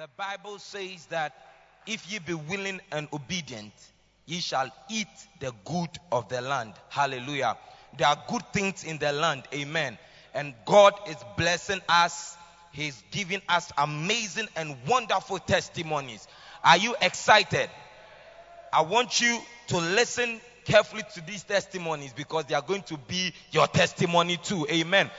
The Bible says that if ye be willing and obedient, ye shall eat the good of the land. Hallelujah. There are good things in the land. Amen. And God is blessing us. He's giving us amazing and wonderful testimonies. Are you excited? I want you to listen carefully to these testimonies because they are going to be your testimony too. Amen.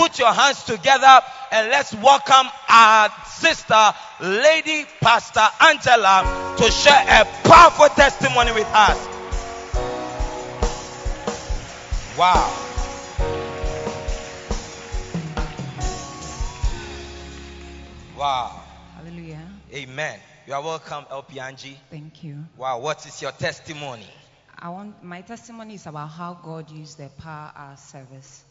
Put your hands together and let's welcome our sister, Lady Pastor Angela, to share a powerful testimony with us. Wow. Wow. Hallelujah. Amen. You are welcome, LP Angie. Thank you. Wow. What is your testimony? I want my testimony is about how God used the power hour service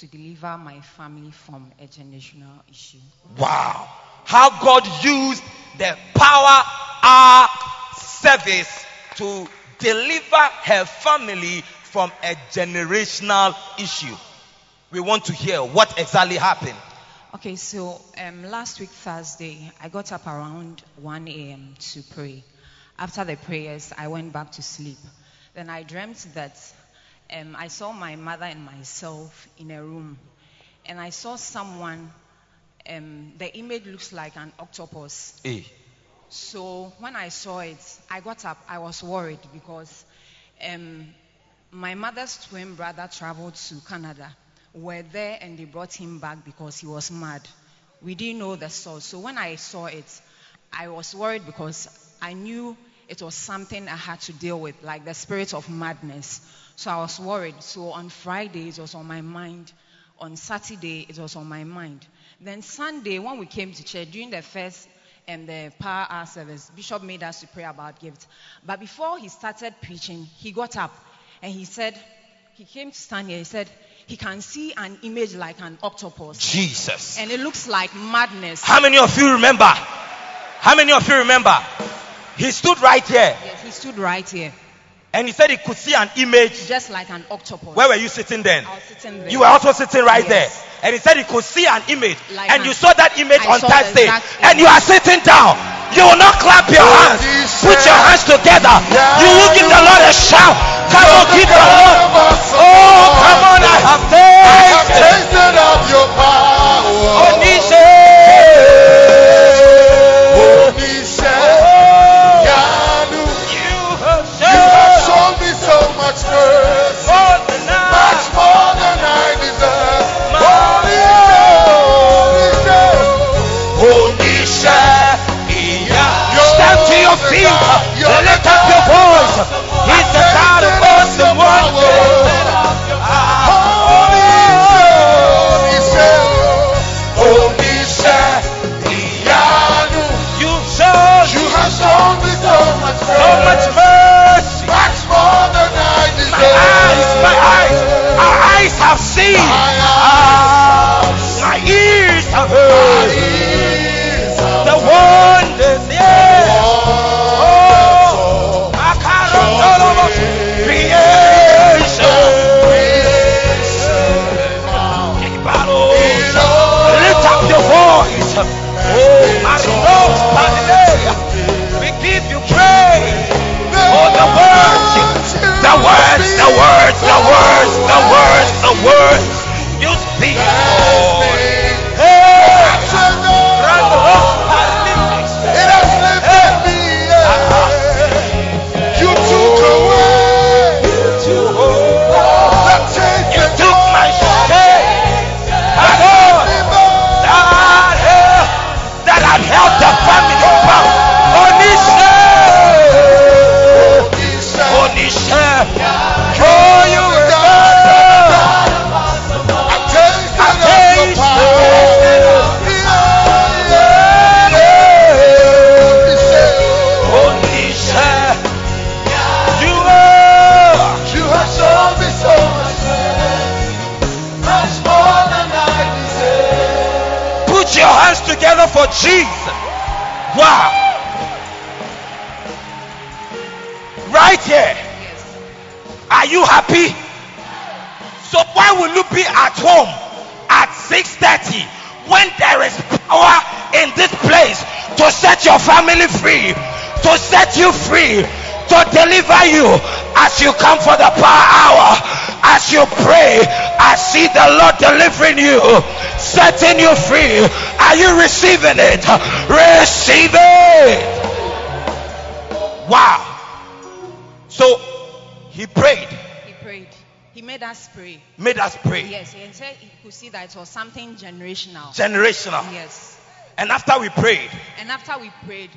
to deliver my family from a generational issue. Wow. How God used the power hour service to deliver her family from a generational issue. We want to hear what exactly happened. Okay, so um, last week Thursday, I got up around 1 a.m. to pray. After the prayers, I went back to sleep. Then I dreamt that um, I saw my mother and myself in a room, and I saw someone. Um, the image looks like an octopus. Hey. So when I saw it, I got up. I was worried because um, my mother's twin brother traveled to Canada. Were there and they brought him back because he was mad. We didn't know the source. So when I saw it, I was worried because I knew it was something I had to deal with, like the spirit of madness. So I was worried. So on Friday, it was on my mind. On Saturday, it was on my mind. Then Sunday, when we came to church, during the first and the power hour service, Bishop made us to pray about gifts. But before he started preaching, he got up and he said, he came to stand here. He said, he can see an image like an octopus. Jesus. And it looks like madness. How many of you remember? How many of you remember? He stood right here Yes, he stood right here, and he said he could see an image. just like an octopus. Where were you sitting then? I was sitting there. You were also sitting right Yes. there. And he said he could see an image. Like and an- you saw that image I on saw the Thursday. And you are sitting down. You will not clap your hands. Put your hands together. You will give the Lord a shout. Come on, give the Lord. Oh, come on, I have tasted. tasted of your power. Onishe. Have seen. Heard the words, the words, the together for Jesus. Wow. Right here. Are you happy? So why will you be at home at 6:30 when there is power in this place to set your family free, to set you free, to deliver you as you come for the power hour, as you pray, I see the Lord delivering you, setting you free. Are you receiving it? Receive it. Wow. So he prayed, He prayed. He made us pray. made us pray. Yes, and said he could see that it was something generational. Generational. Yes. And after we prayed, And after we prayed,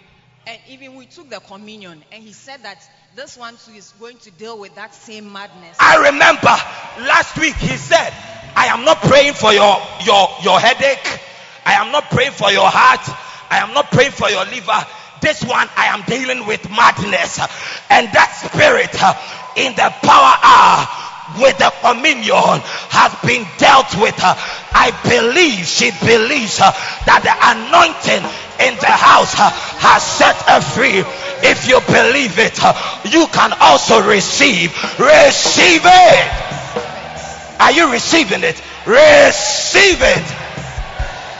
and even we took the communion, and he said that this one too is going to deal with that same madness. I remember last week he said, I am not praying for your, your, your headache. I am not praying for your heart. I am not praying for your liver. This one I am dealing with madness. And that spirit in the power hour with the communion has been dealt with. I believe she believes that the anointing in the house uh, has set her free. If you believe it, uh, you can also receive. Receive it. Are you receiving it? Receive it.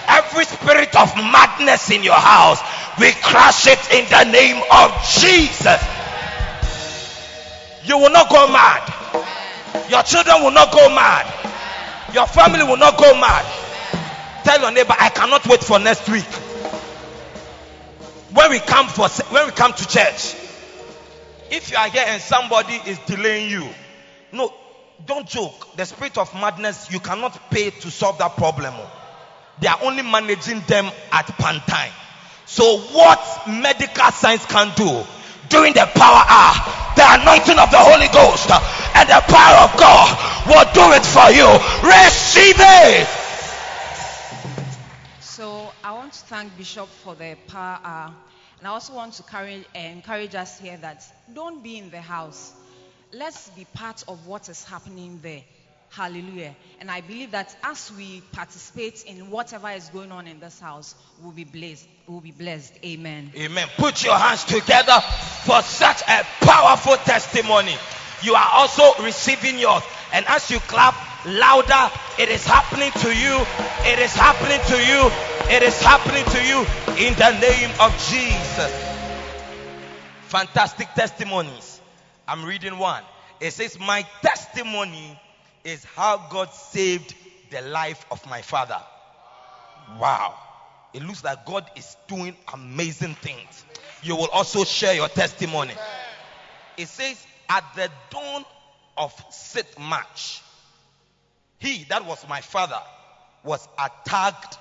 Every spirit of madness in your house, we crush it in the name of Jesus. You will not go mad. Your children will not go mad. Your family will not go mad. Tell your neighbor, I cannot wait for next week. When we come for when we come to church, if you are here and somebody is delaying you, no, don't joke. The spirit of madness, you cannot pay to solve that problem. They are only managing them at pan time. So what medical science can do during the power hour, the anointing of the Holy Ghost and the power of God will do it for you. Receive it. So I want to thank Bishop for the power hour. And I also want to uh, encourage us here that don't be in the house. Let's be part of what is happening there. Hallelujah. And I believe that as we participate in whatever is going on in this house, we'll be blessed. We'll be blessed. Amen. Amen. Put your hands together for such a powerful testimony. You are also receiving yours. And as you clap louder, it is happening to you. It is happening to you. It is happening to you in the name of Jesus. Fantastic testimonies. I'm reading one. It says, My testimony is how God saved the life of my father. Wow. It looks like God is doing amazing things. You will also share your testimony. It says, At the dawn of Sith March, he, that was my father, was attacked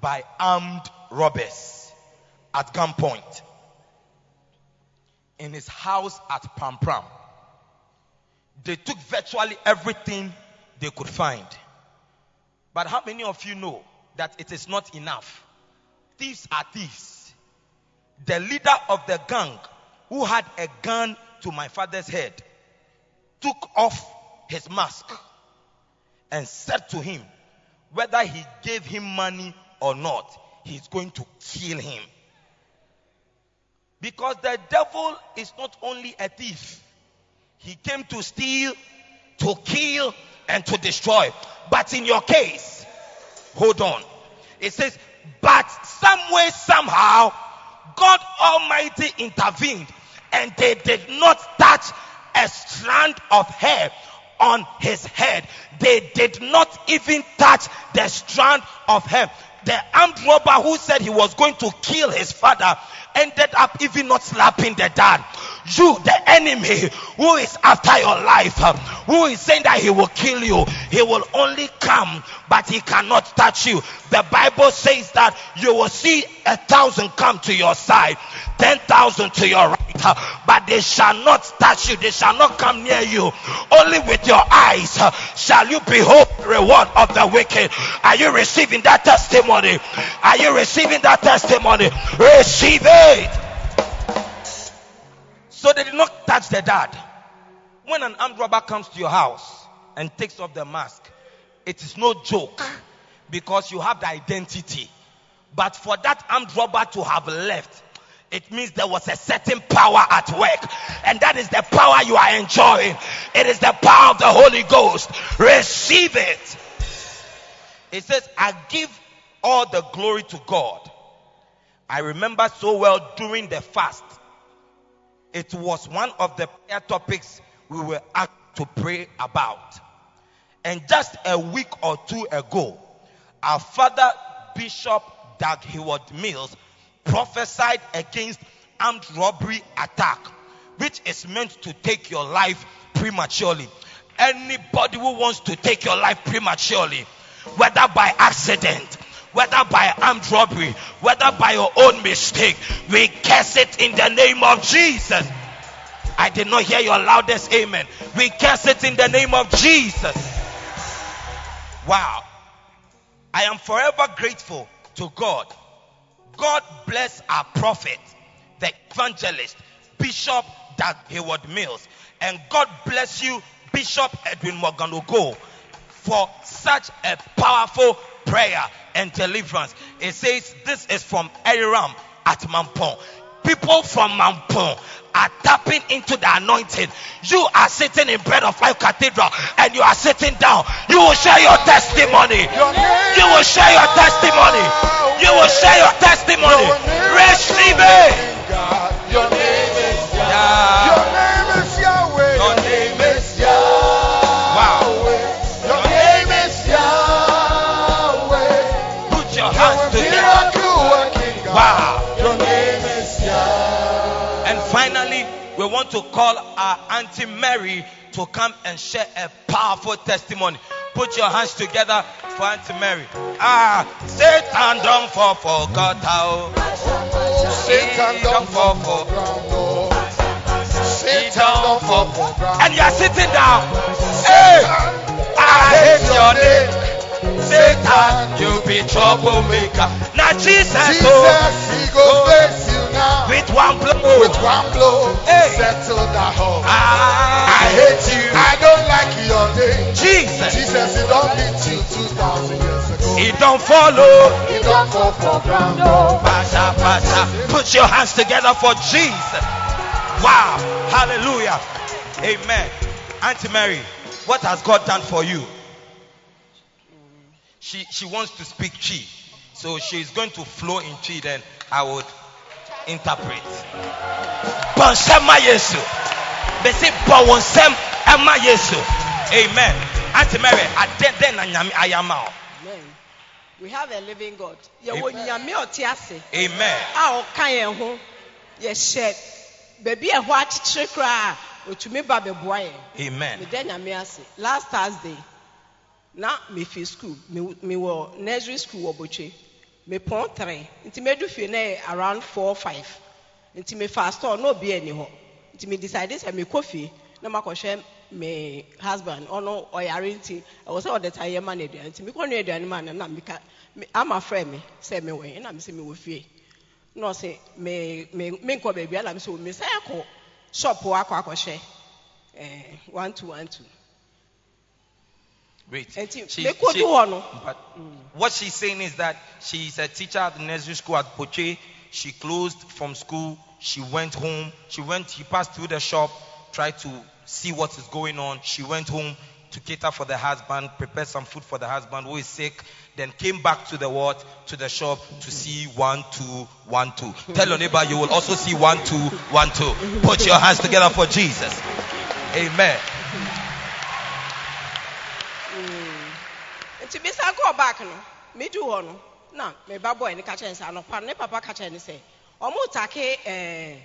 by armed robbers at gunpoint in his house at Pampram. They took virtually everything they could find. But how many of you know that it is not enough? Thieves are thieves. The leader of the gang, who had a gun to my father's head, took off his mask and said to him, whether he gave him money or not, he's going to kill him. Because the devil is not only a thief, he came to steal, to kill, and to destroy. But in your case, hold on. It says, but some way, somehow, God Almighty intervened and they did not touch a strand of hair on his head. They did not even touch the strand of hair. The armed robber who said he was going to kill his father ended up even not slapping the dad. You, the enemy who is after your life, uh, who is saying that he will kill you, he will only come, but he cannot touch you. The Bible says that you will see a thousand come to your side, ten thousand to your right, uh, but they shall not touch you, they shall not come near you. Only with your eyes uh, shall you behold the reward of the wicked. Are you receiving that testimony? Are you receiving that testimony? Receive it. So they did not touch the dad. When an armed robber comes to your house and takes off the mask, it is no joke because you have the identity But for that armed robber to have left, it means there was a certain power at work. And that is the power you are enjoying. It is the power of the Holy Ghost. Receive it. It says, I give all the glory to God. I remember so well during the fast. It was one of the prayer topics we were asked to pray about. And just a week or two ago, our father, Bishop Doug Heward Mills, prophesied against armed robbery attack, which is meant to take your life prematurely. Anybody who wants to take your life prematurely, whether by accident, whether by armed robbery, whether by your own mistake, we curse it in the name of Jesus. I did not hear your loudest amen. We curse it in the name of Jesus. Wow. I am forever grateful to God. God bless our prophet, the evangelist, Bishop Doug Hayward Mills. And God bless you, Bishop Edwin Morganogo, for such a powerful prayer and deliverance. It says this is from Aram at Mampong. People from Mampong are tapping into the anointing. You are sitting in Bread of Life Cathedral and you are sitting down. You will share your testimony. You will share your testimony. You will share your testimony. Receive it. Want to call our Auntie Mary to come and share a powerful testimony. Put your hands together for Auntie Mary. Ah, Satan don't fall for God. oh. Satan don't fall for oh. Satan don't fall for ground. And you are sitting down. Hey, I hate your name. Satan, you be troublemaker. Now Jesus, Jesus, oh, he go face you now. with one blow. With one blow, Hey. settle the whole. Ah, I hate you. I don't like your name. Jesus, Jesus, he don't beat you 2,000 years ago. he don't follow. He don't fall for ground. No. Pasha, pasha. Put your hands together for Jesus. Wow. Hallelujah. Amen. Auntie Mary, what has God done for you? She she wants to speak Twi. So she's going to flow in Twi, then I would interpret. Bonsema Yesu. They say Bonsem Emma Yesu. Amen. Auntie Mary, I then I am out. Amen. We have a living God. Yɛwɔ nyame a ɔte ase Amen. a ɔka yɛn ho yɛhyɛ baabi a ɛhɔ akyekyere koraa otumi ba bɛboa yɛn. Amen. Meda nyame ase. Last Thursday na mefi school me mewɔ nursery school wɔ Botwe. Mepɔn three. Nti medu fie na yɛ around four five. Nti mefa store na obi ani hɔ. Nti me decide sɛ mekɔ fie na makɔhwɛ me husband. Ɔno ɔyare nti ɛwɔ sɛ ɔde ta yɛ ma no aduane. Nti mekɔ no aduane ma no na meka me- ama frɛ me sɛ mewɔ yi na mesɛ mewɔ fie. Na ɔse me me menkɔ baabi a na mesɛ me sɛ ɛkɔ shop akɔ akɔhwɛ. One two one two Wait. Eh, nti She- she- But mm. what she's saying is that she's a teacher at the nursery school at Botwe. She closed from school. She went home. She went, she passed through the shop, tried to see what is going on. She went home to cater for the husband, prepare some food for the husband who is sick, then came back to the what? To the shop to see one, two, one, two. Tell your neighbor you will also see one, two, one, two. Put your hands together for Jesus. Amen. Nti kɔɔ back no medu hɔ no na me ba boy ne ka kyerɛ sɛ anɔpa no ne papa ka kyerɛ ne sɛ ɔmo take eh,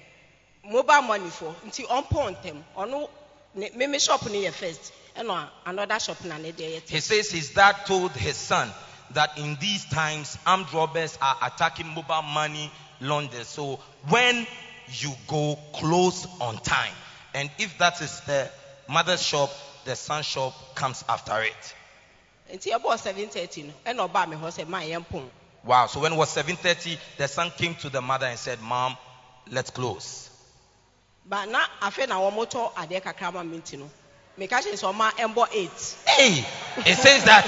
mobile money nti ɔmpɔ ntɛm ɔno ne shop yɛ first ɛna another shop na ne deɛ yɛ He says his dad told his son that in these times armed robbers are attacking mobile money launderers. So when you go close on time, and if that is the mother's shop, the son's shop comes after it. Nti yɛbɔɔ seven thirty no ɛna ɔbaa me hɔ sɛ maa yɛn pɔn Wow. So when it was 7:30, the son came to the mother and said, "Mom, let's close." ba na afei na wɔn tɔ adeɛ kakra ma me nti no meka kyerɛ sɛ ɔma ɛmbɔ eight Hey, it says that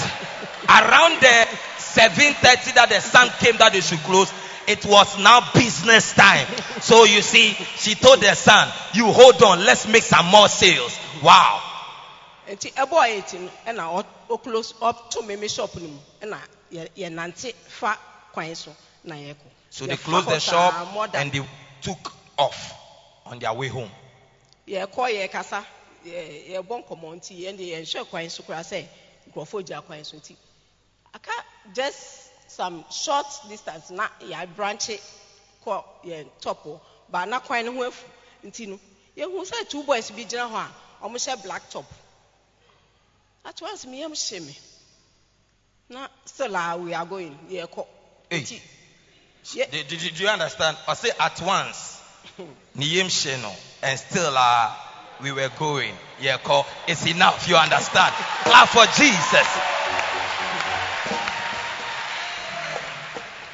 around the 7:30 that the son came that they should close, it was now business time. So you see, she told the son, "You hold on, let's make some more sales." Wow. Nti ɛbɔ eight no ɛna ɔclose ɔto meme shop no mu ɛna yɛ- yɛnante fa kwan so na yɛkɔ. So they closed the shop and they took off on their way home. yɛkɔ yɛkasa yɛ- yɛbɔ nkɔmmɔ nti yɛn de yɛnhwɛ kwan so koraa sɛ nkurɔfoɔ gya kwan so nti aka just some short distance na yɛabranche kɔ yɛn top hɔ. Baa na kwan no ho afu. Nti no yɛhu sɛ two boys bi gyina hɔ a ɔmohyɛ black top at once meyam hye me na still a we are going Hey. yɛ- Did, did, did you understand? I say at once, Niyem Sheno, and still uh, we were going. Yeah, call. It's enough. You understand? Clap for Jesus.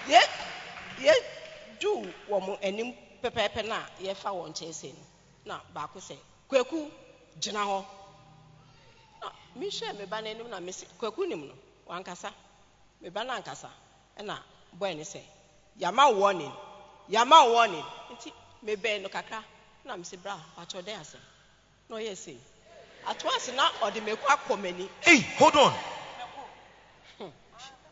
yɛ yɛ du wɔn anim pɛpɛɛpɛ na yɛfa wɔn kyɛnsee no na baako sɛ kwaku gyina hɔ mehwɛ me ba n'anim na mesi kwaku nim no wankasa. Me ba no ankasa ɛna bɔɛ ne sɛ yama warning yama warning. Nti mebɛn no kakra na mesi bra wakyɛ ɔdɛn asɛm na ɔyɛ sei ato ase na ɔde mako akɔ m'ani. Hey, hold on.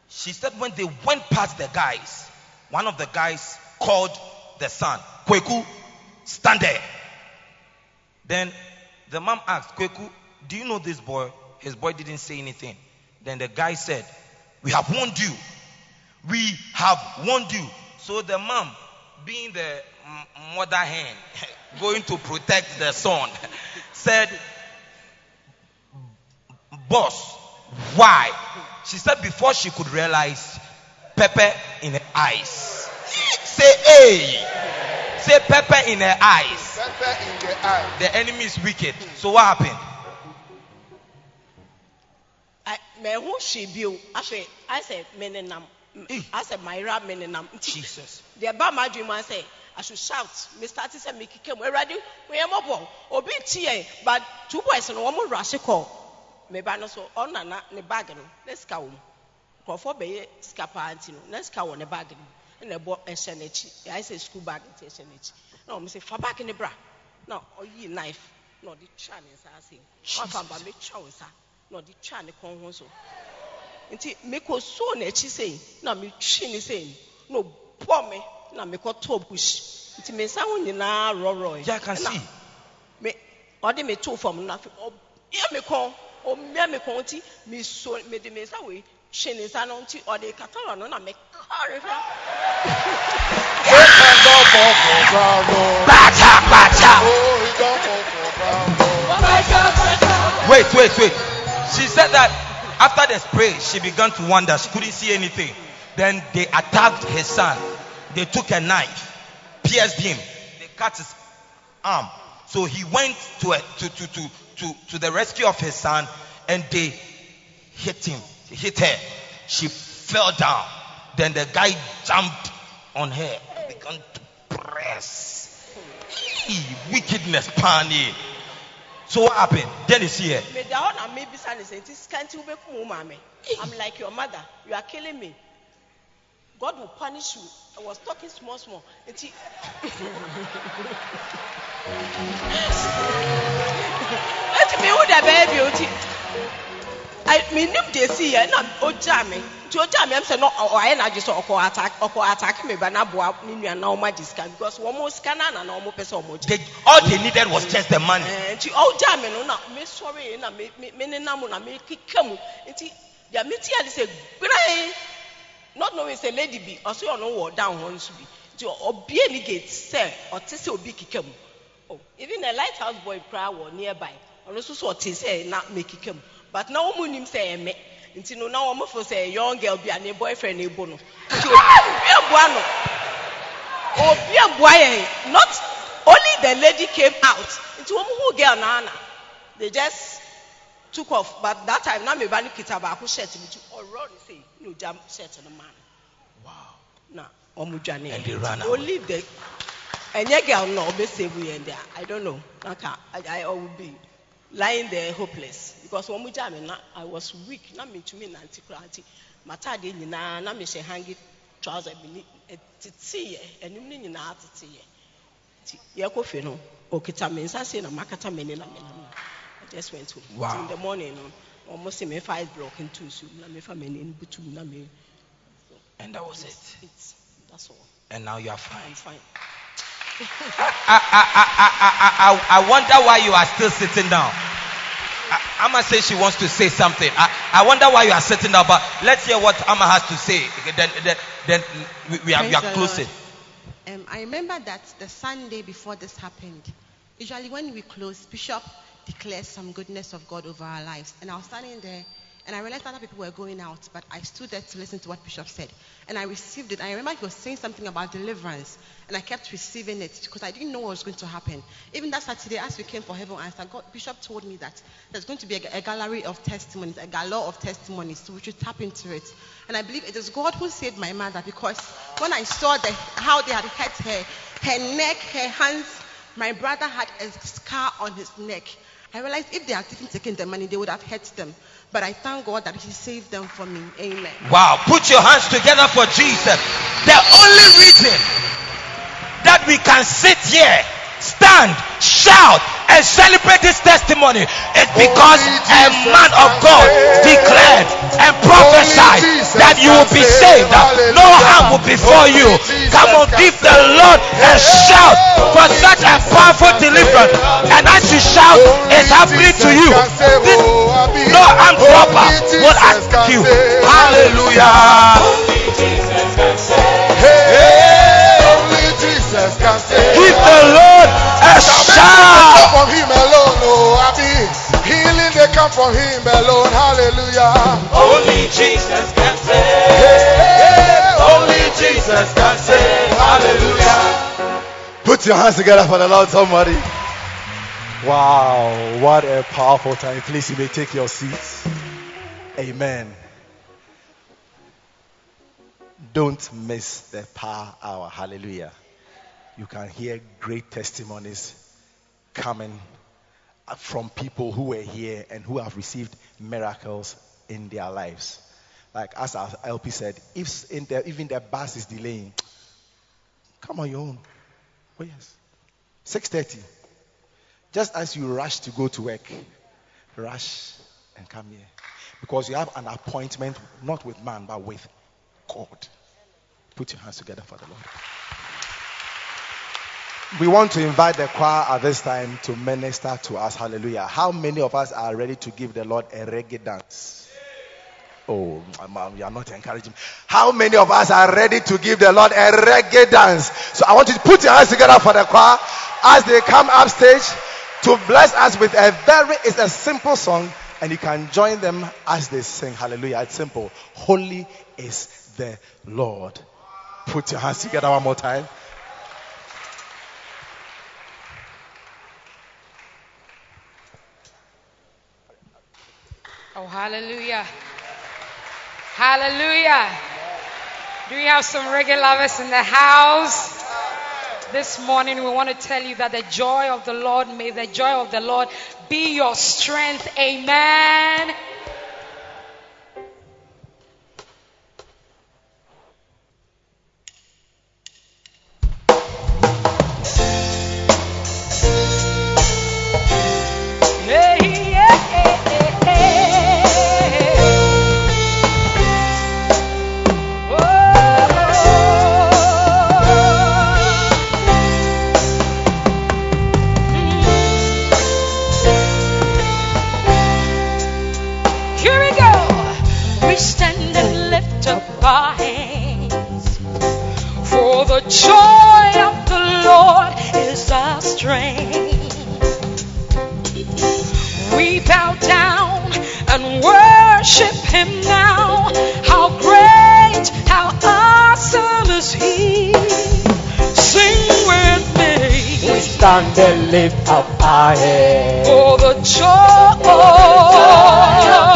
She said when they went past the guys, one of the guys called the son, Kweku, stand there. Then the mom asked, Kweku, do you know this boy? His boy didn't say anything. Then the guy said, We have warned you. We have warned you. So the mom, being the mother hen, going to protect the son, said, Boss, why? She said before she could realize pepper in her eyes. Say, hey. Say pepper in her eyes. Pepper in the eye. The enemy is wicked. So what happened? Ɛ- mɛho hwee bio afei asɛ menenam Eh. asɛ mayera menenam nti Jesus. deɛ ba ma adwene mu asɛ I should shout mestarte sɛ mekeka mu awurade woyɛ mmɔbɔ obi ti yɛ but two boys no wɔn rase kɔ me ba no so ɔna na ne bag no. Ne sika wɔ mu nkurɔfoɔ bɛyɛ sika paa nti no ne sika wɔ ne bag no. Ɛna ɛbɔ ɛhyɛ n'akyi. Ayɛ sɛ school bag nti ɛhyɛ n'akyi. Na wɔn sɛ fa bag ne bra. Na ɔyi knife. Na ɔde twa ne nsa ase. Wafa ba metwa wo nsa. Na ɔde twa ne kɔn ho so nti mekɔ so n'akyi sei na metwi ne sei na ɔbɔ me na mekɔtɔɔ bush nti me nsa ho nyinaa rɔrɔe Yeah, Ɛna see. me ɔde me too fam na afei ɔbea me kɔn ɔmmea me kɔn nti meso mede me nsa wei hwe ne nsa no nti ɔde katara no na mekare oh. Oh, ground, oh. Wait, wait, wait. She said that after the spray, she began to wonder. She couldn't see anything. Then they attacked his son. They took a knife, pierced him. They cut his arm. So he went to, a, to, to, to, to, to the rescue of his son and they hit him. They hit her. She fell down. Then the guy jumped on her, and began to press. Ee, Wickedness, panic. So what happened? Then you see her. meda hɔ na mebisa ne sɛ nti sika nti wobɛkum wo maame i'm like your mother. You are killing me. God will punish you. I was talking small small. Nti nti mehu da bɛyɛ bio nti I- menim deɛ si yɛ na ɔgyaa me nti ɔgyaa me ɛm sɛ ɔayɛ n'adwe sɛ ɔkɔ attack ɔkɔ attack me ba na aboa ne nua na ɔma gye sika because wɔn sika no ana na wɔn pɛ sɛ wɔn gye. All they needed was just the money. Eh, nti ɔgya me no na mesɔre na me me me nenam na mekeka mu. Nti deɛ meti ade sɛ gbrae not knowing sɛ lady bi ɔsɛ ɔno wɔ down hɔ nso bi. Nti ɔbie ne gate sɛ ɔte sɛ obi keka mu. Oh, even a lighthouse boy koraa wɔ nearby ɔno nso so ɔte sɛ na mekeka mu. But na wɔn mu nim sɛ ɛmɛ. Nti no na wɔn fo sɛ young girl bi a ne boyfriend na ebo no. Nti obi aboa no. Obi aboa yɛn. Not only the lady came out. Nti wɔn hu girl na ana. They just took off. But that time na meba no kita baako shirt mi ti ɔrɔ ne sɛ na ogya shirt no ma no. Wow. na wɔn And they ran away. only the ɛnyɛ girl no ɔbɛ save yɛn there i don't know. Naka i i will be lying there hopeless because wɔn mu gya me na i was weak na mentumi nante koraa nti m'ataadeɛ nyinaa na mehyɛ hangi trouser bi ni teteyɛ anim ne nyinaa nti yɛkɔ fie no okita me nsa se na makata m'ani na na i just went home Wow. In the morning no wɔn se mefa ice block nto nsuo mu na mefa m'ani no butu na And that was it. it's that's all And now you are fine. i'm fine. I, I, I, I, I, I wonder why you are still sitting down. I, Amma says she wants to say something. I, I wonder why you are sitting down, but let's hear what Amma has to say. Then, then, then we, we are, we are closing. Um, I remember that the Sunday before this happened, usually when we close, Bishop declares some goodness of God over our lives. And I was standing there and I realized other people were going out, but I stood there to listen to what Bishop said. And I received it. I remember he was saying something about deliverance, and I kept receiving it because I didn't know what was going to happen. Even that Saturday, as we came for Heaven Answer, God, Bishop told me that there's going to be a, a gallery of testimonies, a galore of testimonies, so we should tap into it. And I believe it is God who saved my mother because when I saw the, how they had hurt her, her neck, her hands, my brother had a scar on his neck. I realized if they had taken the money, they would have hurt them. But I thank God that He saved them for me. Amen. Wow. Put your hands together for Jesus. The only reason that we can sit here, stand, shout, and celebrate this testimony It's because a man of God declared and prophesied that you will be saved. No harm will befall you. Come on, give the Lord a shout for such a powerful deliverance. And as you shout, it's happening to you. This- no armed robber will ask you. Hallelujah. Only Jesus can save. Give the Lord shout. from him alone, oh, I be healing they come from him alone. Hallelujah. Only Jesus can save. Hey, Only Jesus can save. Hallelujah. Put your hands together for the Lord, somebody. Wow, what a powerful time. Please, you may take your seats. Amen. Don't miss the power hour. Hallelujah. You can hear great testimonies coming from people who were here and who have received miracles in their lives. Like as our LP said, if the, even the bus is delaying, come on your own. Oh yes. 6:30. Just as you rush to go to work, rush and come here. Because you have an appointment not with man but with God. Put your hands together for the Lord. We want to invite the choir at this time to minister to us. Hallelujah. How many of us are ready to give the Lord a reggae dance? Oh, ma'am, um, you are not encouraging. How many of us are ready to give the Lord a reggae dance? So I want you to put your hands together for the choir as they come upstage to bless us with a very, it's a simple song and you can join them as they sing. Hallelujah. It's simple. Holy is the Lord. Put your hands together one more time. Oh, hallelujah. Hallelujah. Do we have some reggae lovers in the house? This morning, we want to tell you that the joy of the Lord, may the joy of the Lord be your strength. Amen. The joy of the Lord is our strength. We bow down and worship Him now. How great, how awesome is He. Sing with me. We stand and lift up our heads. For the joy. We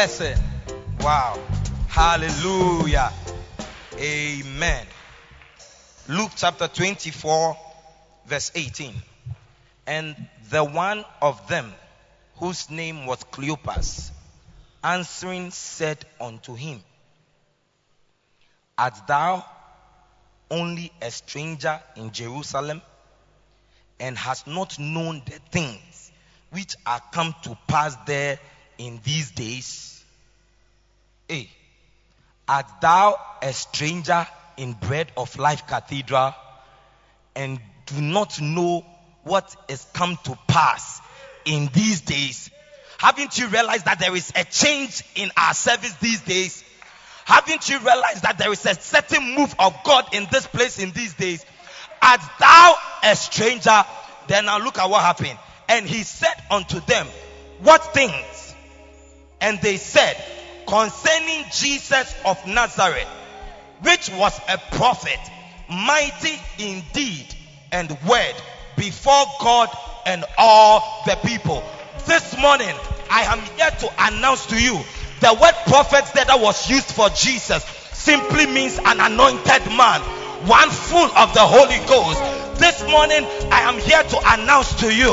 blessing. Wow. Hallelujah. Amen. Luke chapter 24, verse 18. And the one of them whose name was Cleopas, answering, said unto him, Art thou only a stranger in Jerusalem, and hast not known the things which are come to pass there in these days? Hey, art thou a stranger in Bread of Life Cathedral and do not know what has come to pass in these days? Haven't you realized that there is a change in our service these days? Haven't you realized that there is a certain move of God in this place in these days? Art thou a stranger? Then now look at what happened. And he said unto them, What things? And they said, Concerning Jesus of Nazareth, which was a prophet, mighty indeed and word before God and all the people. This morning, I am here to announce to you the word prophet that was used for Jesus simply means an anointed man, one full of the Holy Ghost. This morning, I am here to announce to you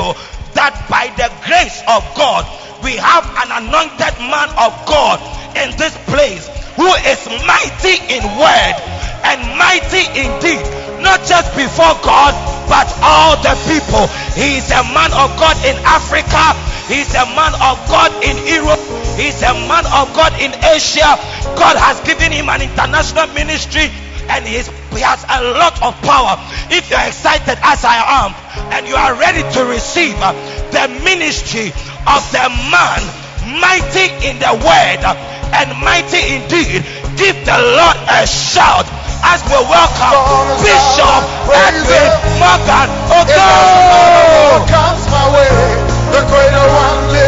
that by the grace of God, we have an anointed man of God in this place who is mighty in word and mighty indeed, not just before God, but all the people. He is a man of God in Africa. he is a man of God in Europe. he is a man of God in Asia. God has given him an international ministry and he, is, he has a lot of power. If you're excited as I am and you are ready to receive uh, the ministry of the man mighty in the word and mighty indeed, give the Lord a shout as we welcome Bishop Edwin Morgan oh, Ogo. comes my way, the greater one lives.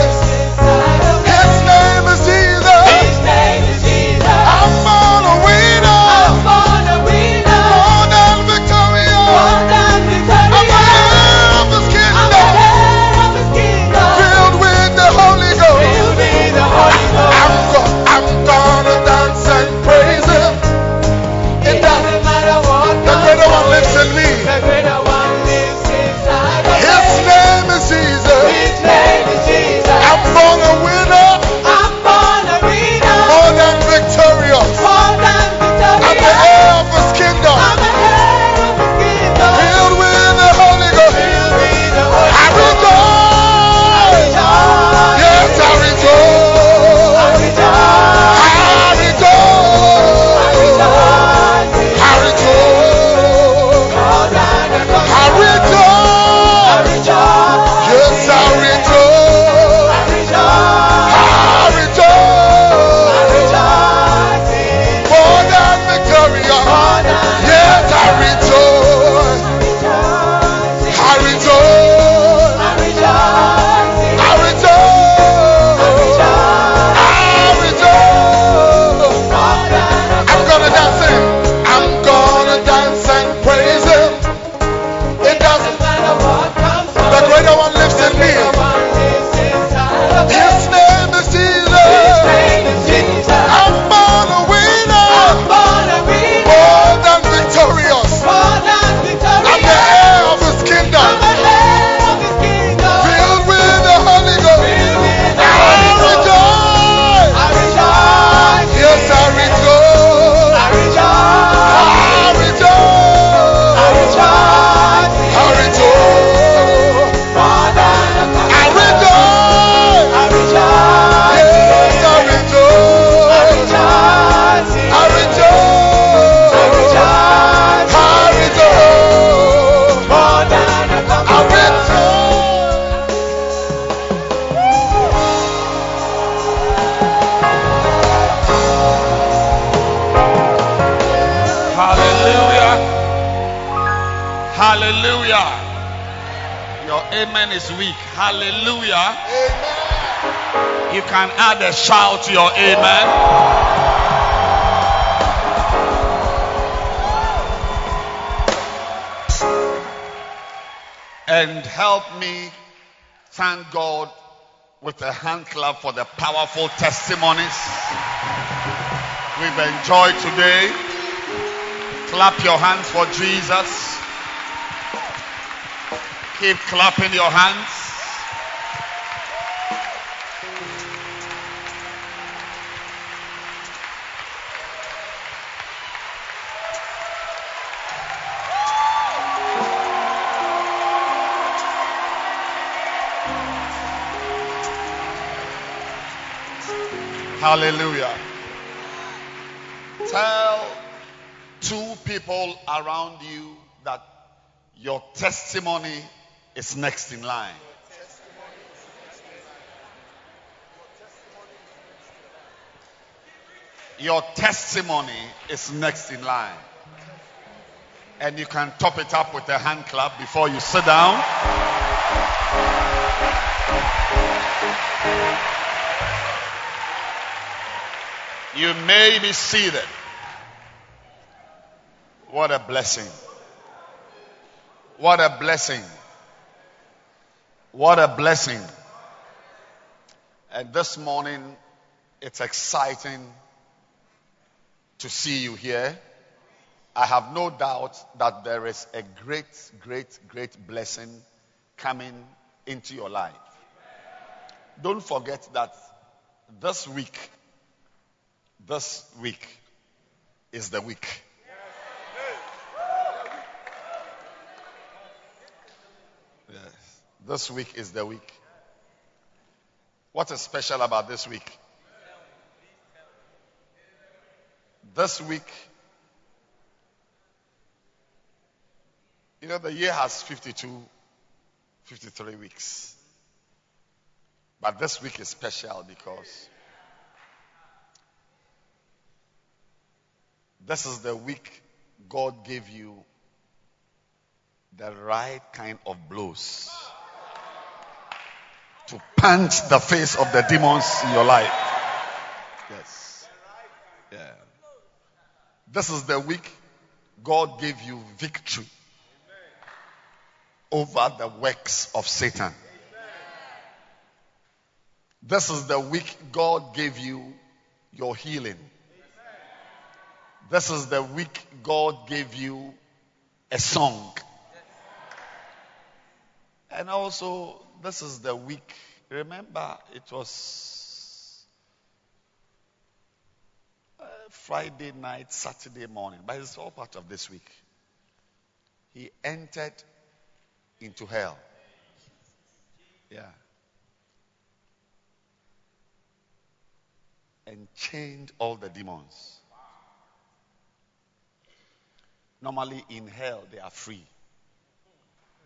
Your amen. And help me thank God with a hand clap for the powerful testimonies we've enjoyed today. Clap your hands for Jesus. Keep clapping your hands. Hallelujah. Tell two people around you that your testimony is next in line. Your testimony is next in line. And you can top it up with a hand clap before you sit down. You may be seated. What a blessing. What a blessing. What a blessing. And this morning, it's exciting to see you here. I have no doubt that there is a great, great, great blessing coming into your life. Don't forget that this week, this week is the week. Yes, this week is the week. What is special about this week? This week, you know, the year has 52, 53 weeks. But this week is special because this is the week God gave you the right kind of blows to punch the face of the demons in your life. Yes. Yeah. This is the week God gave you victory over the works of Satan. This is the week God gave you your healing. This is the week God gave you a song. And also, this is the week. Remember, it was uh, Friday night, Saturday morning, but it's all part of this week. He entered into hell. Yeah. And chained all the demons. Normally in hell, they are free.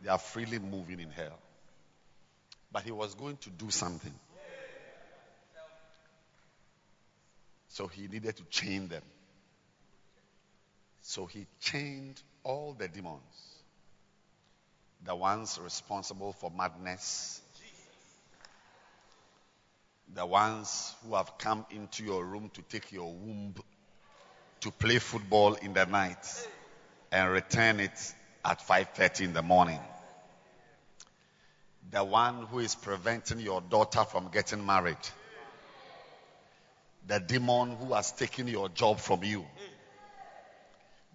They are freely moving in hell. But he was going to do something. So he needed to chain them. So he chained all the demons. The ones responsible for madness. The ones who have come into your room to take your womb to play football in the night and return it at 5:30 in the morning. The one who is preventing your daughter from getting married. The demon who has taken your job from you.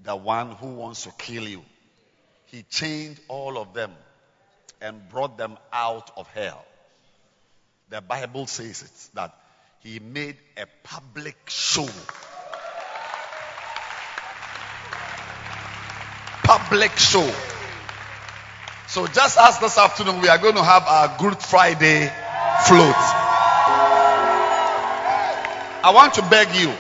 The one who wants to kill you. He chained all of them and brought them out of hell. The Bible says it that he made a public show. Public show. So just as this afternoon we are going to have our Good Friday float. I want to beg you,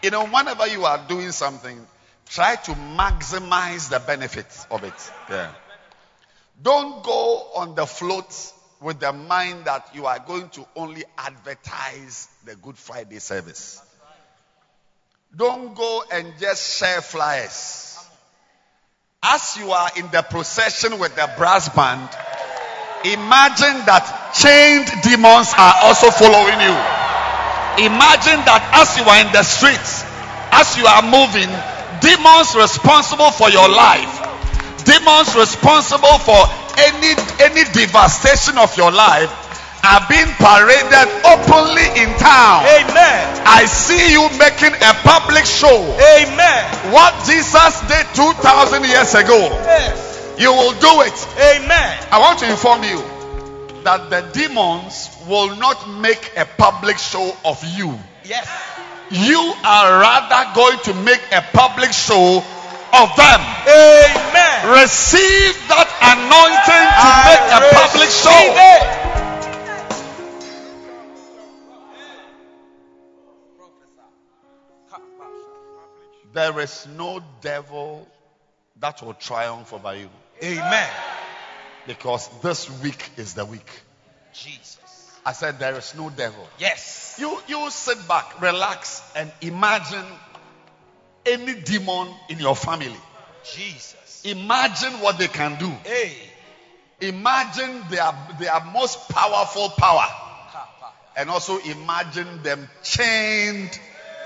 you know, whenever you are doing something, try to maximize the benefits of it. Yeah. Don't go on the float with the mind that you are going to only advertise the Good Friday service. Don't go and just share flyers. As you are in the procession with the brass band, imagine that chained demons are also following you. Imagine that as you are in the streets, as you are moving, demons responsible for your life, demons responsible for any any devastation of your life are being paraded openly in town. Amen. I see you making a public show. Amen. What Jesus did 2,000 years ago, Yes. you will do it. Amen. I want to inform you that the demons will not make a public show of you. Yes. You are rather going to make a public show of them. Amen. Receive that anointing to I make a public show. it. There is no devil that will triumph over you Amen. because this week is the week. Jesus. I said, There is no devil. Yes. You, you sit back, relax, and imagine any demon in your family. Jesus. Imagine what they can do. Hey. Imagine their, their most powerful power. And also imagine them chained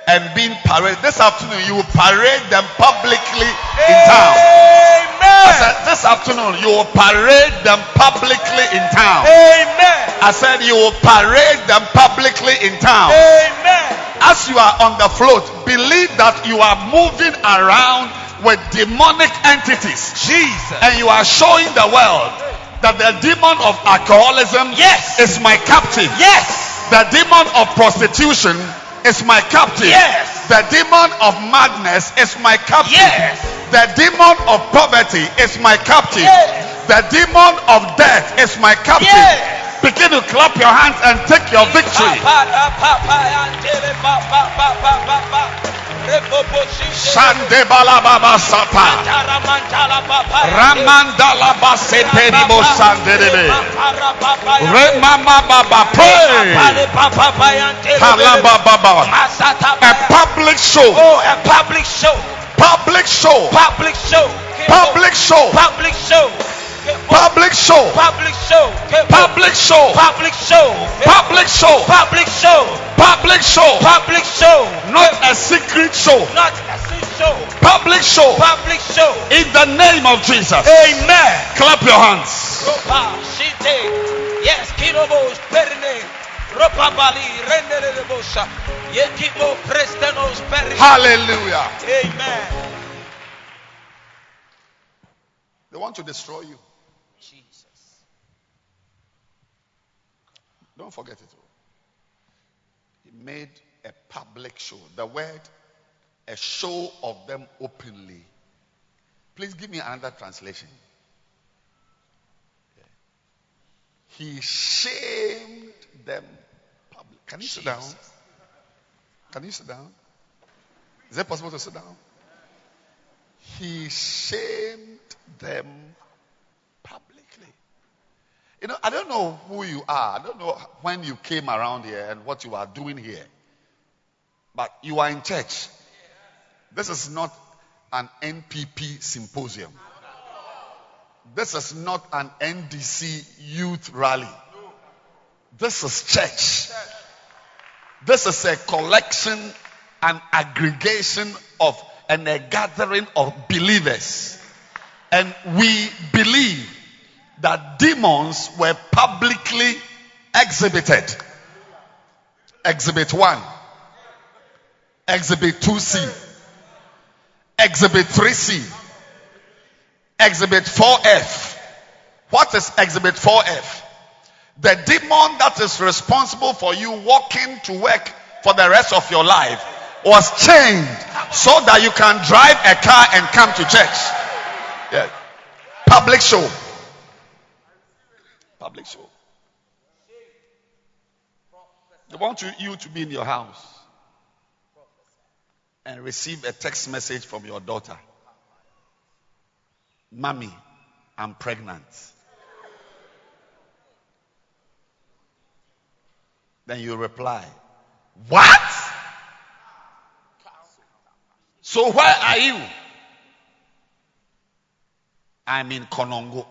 and being paraded. This afternoon, you will parade them publicly in town. Amen. I said, this afternoon, you will parade them publicly in town. Amen. I said, you will parade them publicly in town. Amen. As you are on the float, believe that you are moving around with demonic entities. Jesus. And you are showing the world that the demon of alcoholism Yes. is my captive. Yes. The demon of prostitution is my captive. Yes. The demon of madness is my captive. Yes. The demon of poverty is my captive. Yes. The demon of death is my captive. Yes. Begin to clap your hands and take your victory. Shande balababa sata. Ramandala baseteri bo sandebe. Remama baba pray. Kalaba baba. A public show. Oh, a public show. Public show. Public show. Public show. Public show. Public show. Public show. Public show. Public show. Public show. Public show. Public show. Public show. Public show. Not a secret show. Not a sin show. Public show. Public show. In the name of Jesus. Amen. Clap your hands. Yes, kirobos, perne. Ropa bali, rendere de bosha. Yetibo, prestenos, perne. Hallelujah. Amen. They want to destroy you. Jesus. Don't forget it. all. He made a public show. The word, a show of them openly. Please give me another translation. He shamed them public. Can you sit down? Can you sit down? Is it possible to sit down? He shamed them publicly. You know, I don't know who you are. I don't know when you came around here and what you are doing here. But you are in church. This is not an NPP symposium. This is not an NDC youth rally. This is church. This is a collection, an aggregation of, and a gathering of believers. And we believe that demons were publicly exhibited. Exhibit 1, Exhibit 2C, Exhibit 3C, Exhibit 4F. What is Exhibit 4F? The demon that is responsible for you walking to work for the rest of your life was chained so that you can drive a car and come to church. Yeah. Public show. Public show. They want you, to be in your house and receive a text message from your daughter. Mommy, I'm pregnant. Then you reply, What? So where are you? I'm in Konongo.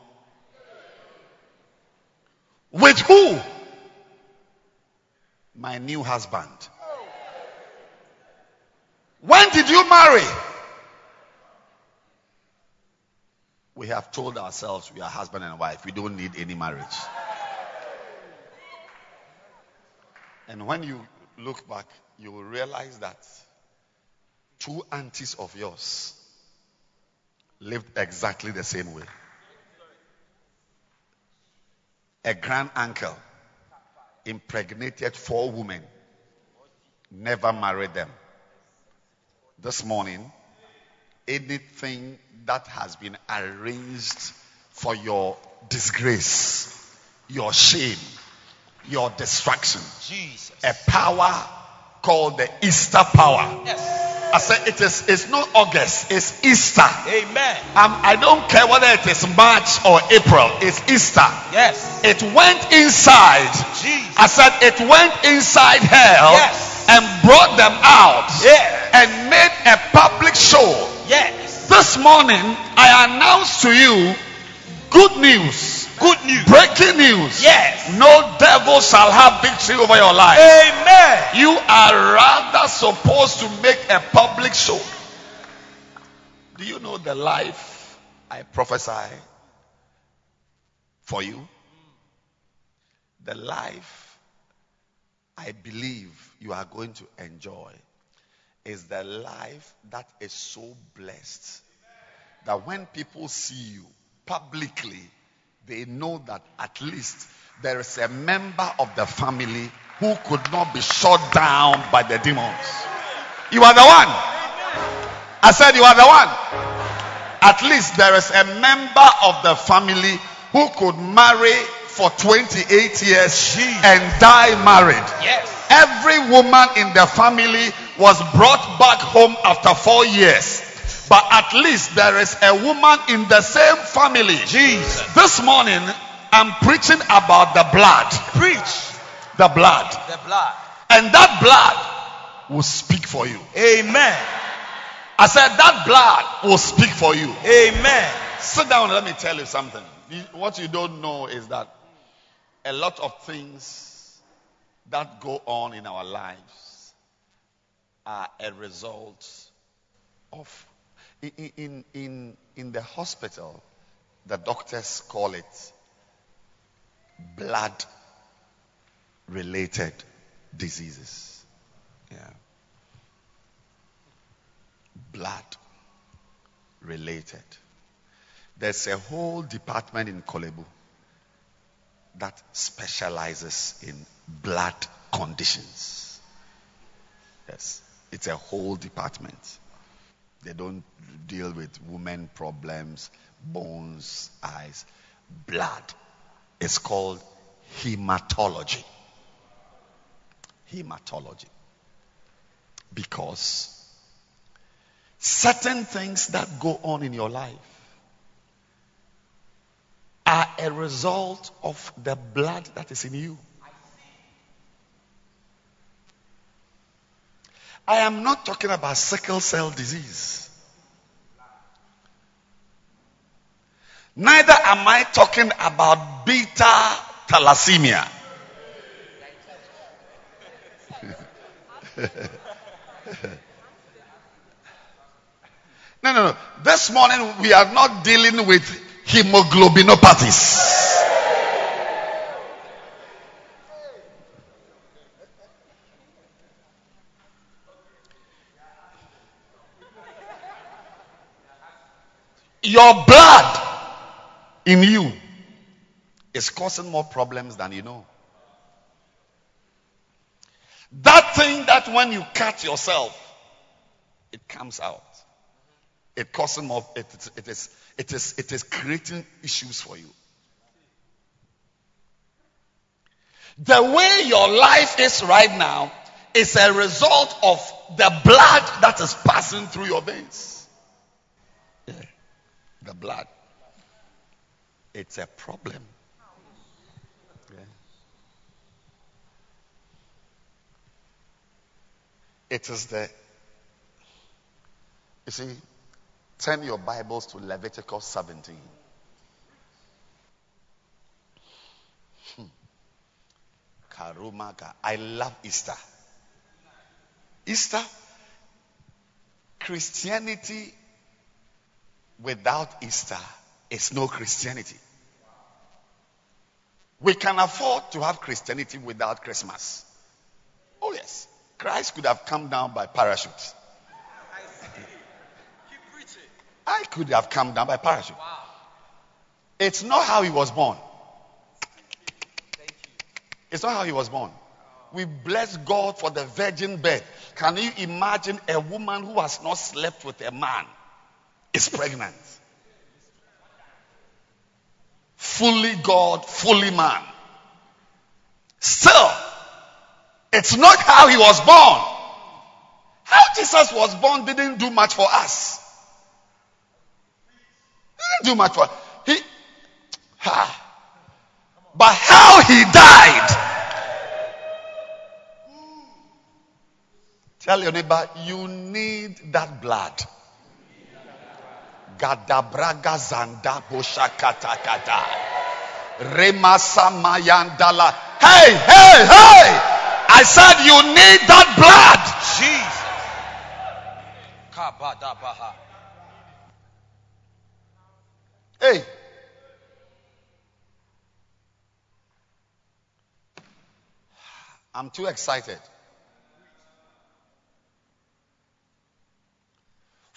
With who? My new husband. When did you marry? We have told ourselves we are husband and wife. We don't need any marriage. And when you look back, you will realize that two aunties of yours lived exactly the same way. A grand uncle impregnated four women, never married them. This morning, anything that has been arranged for your disgrace, your shame, your destruction, Jesus. a power called the Easter power Yes. I said it is it's not August, it's Easter. Amen. Um, I don't care whether it is March or April, it's Easter. Yes. It went inside. Jesus. I said it went inside hell Yes. and brought them out Yes. and made a public show. Yes. This morning, I announce to you good news, Good news. breaking news. Yes. No devil shall have victory over your life. Amen. You are rather supposed to make a public show. Do you know the life I prophesy for you? The life I believe you are going to enjoy is the life that is so blessed that when people see you publicly, they know that at least there is a member of the family who could not be shut down by the demons. You are the one. I said, You are the one. At least there is a member of the family who could marry for 28 years and die married. Yes. Every woman in the family was brought back home after four years. But at least there is a woman in the same family. Jesus. This morning, I'm preaching about the blood. Preach The blood. the blood. And that blood will speak for you. Amen. I said, that blood will speak for you. Amen. Sit down, let me tell you something. What you don't know is that a lot of things that go on in our lives are a result of. In, in, in, in the hospital, the doctors call it blood related diseases. Yeah. Blood related. There's a whole department in Korle Bu that specializes in blood conditions. Yes, it's a whole department. They don't deal with women problems, bones, eyes. Blood It's called hematology. Hematology. Because certain things that go on in your life are a result of the blood that is in you. I am not talking about sickle cell disease. Neither am I talking about beta thalassemia. no, no, no. This morning we are not dealing with hemoglobinopathies. Your blood in you is causing more problems than you know. That thing that when you cut yourself, it comes out. It causes more. It, it, it is. It is. It is creating issues for you. The way your life is right now is a result of the blood that is passing through your veins. The blood. It's a problem. Yeah. It is the. You see, turn your Bibles to Leviticus 17. Hmm. Karumaka. I love Easter. Easter, Christianity without Easter is no Christianity. We can afford to have Christianity without Christmas. Oh, yes. Christ could have come down by parachute. I could have come down by parachute. Wow. It's not how he was born. It's not how he was born. We bless God for the virgin birth. Can you imagine a woman who has not slept with a man is pregnant? Fully God, fully man. Still, it's not how he was born. How Jesus was born didn't do much for us. Didn't do much for he. Ha. But how he died. Tell your neighbor, you need that blood. Gadabraga zanda boshakatakata. Remasa mayandala. Hey, hey, hey! I said you need that blood. Jesus. Kabadabaha. Hey. I'm too excited.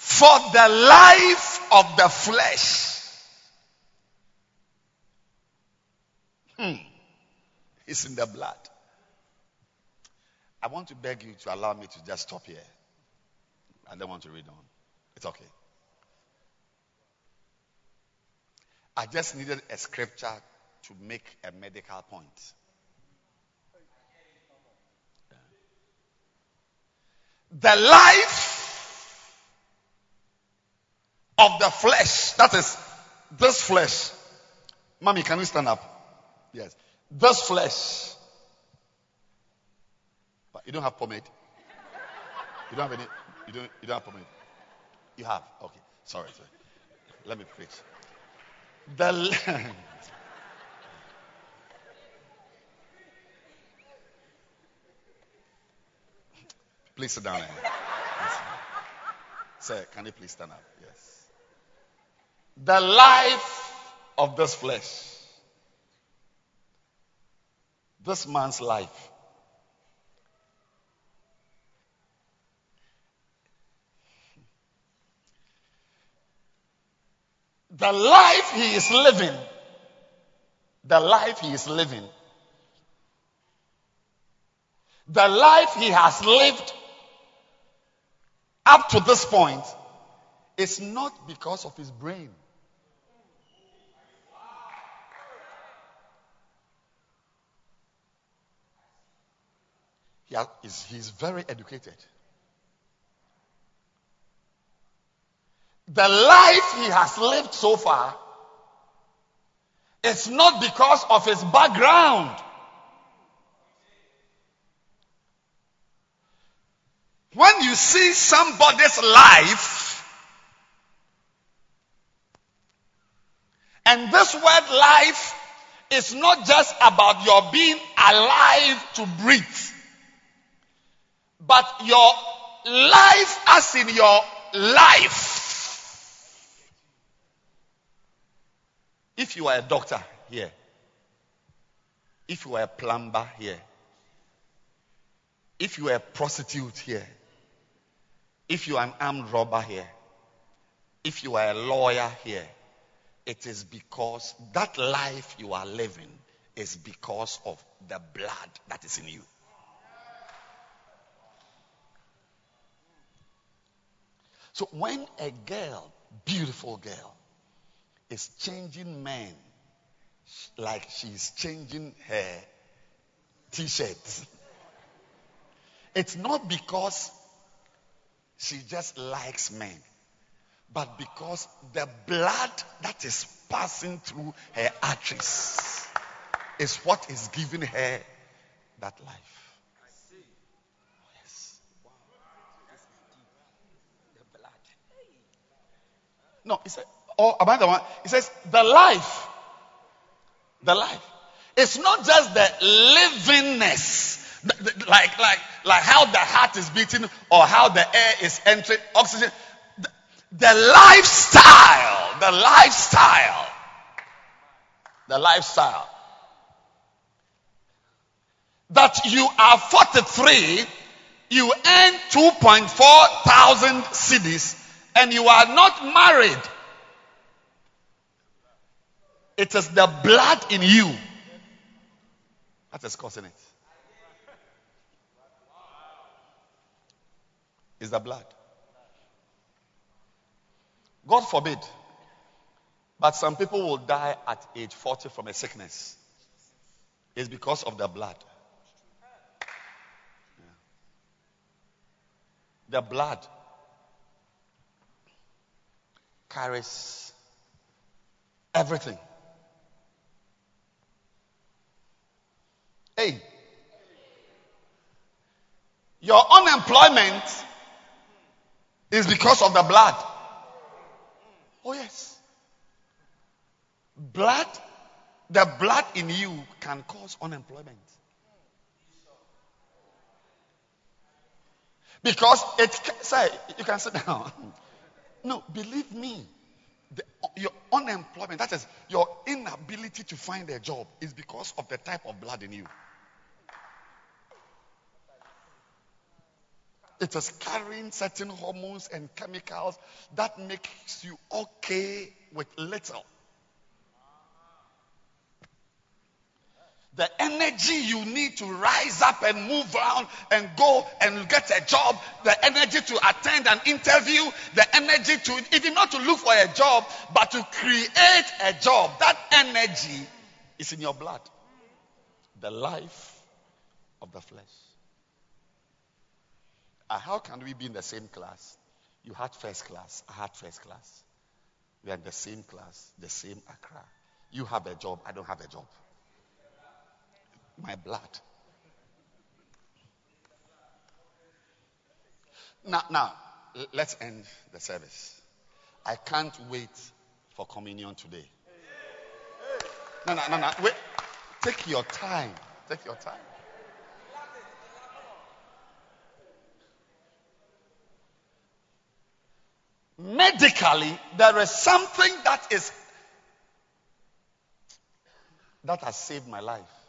For the life of the flesh hmm, is in the blood. I want to beg you to allow me to just stop here. I don't want to read on. It's okay. I just needed a scripture to make a medical point. The life of the flesh, that is, this flesh. Mommy, can you stand up? Yes. This flesh. But you don't have pomade. You don't have any. You don't. You don't have pomade. You have. Okay. Sorry. sorry. Let me preach. The. please sit down. Sir, can you please stand up? Yes. The life of this flesh. This man's life. The life he is living, the life he is living, the life he has lived up to this point is not because of his brain. He is, he's very educated. The life he has lived so far is not because of his background. When you see somebody's life, and this word life is not just about your being alive to breathe, but your life as in your life. If you are a doctor here, if you are a plumber here, if you are a prostitute here, if you are an armed robber here, if you are a lawyer here, it is because that life you are living is because of the blood that is in you. So when a girl, beautiful girl, is changing men like she's changing her t-shirts, it's not because she just likes men, but because the blood that is passing through her arteries is what is giving her that life. No, he said, or about the one, he says, the life, the life. It's not just the livingness, like, like, like how the heart is beating or how the air is entering, oxygen. The, the lifestyle, the lifestyle, the lifestyle. That you are 43, you earn 2.4 thousand cedis, and you are not married. It is the blood in you that is causing it. Is the blood. God forbid. But some people will die at age 40 from a sickness. It's because of the blood. the blood carries everything. Hey, your unemployment is because of the blood. Oh, yes. Blood, the blood in you can cause unemployment. Because it, say, you can sit down. No, believe me. The, your unemployment, that is your inability to find a job, is because of the type of blood in you. It is carrying certain hormones and chemicals that makes you okay with little. The energy you need to rise up and move around and go and get a job, the energy to attend an interview, the energy to even not to look for a job, but to create a job. That energy is in your blood. The life of the flesh. Uh, how can we be in the same class? You had first class, I had first class. We are in the same class, the same Accra. You have a job, I don't have a job my blood. Now, now, let's end the service. I can't wait for communion today. No, no, no, no. Wait. Take your time. Take your time. Medically, there is something that is that has saved my life.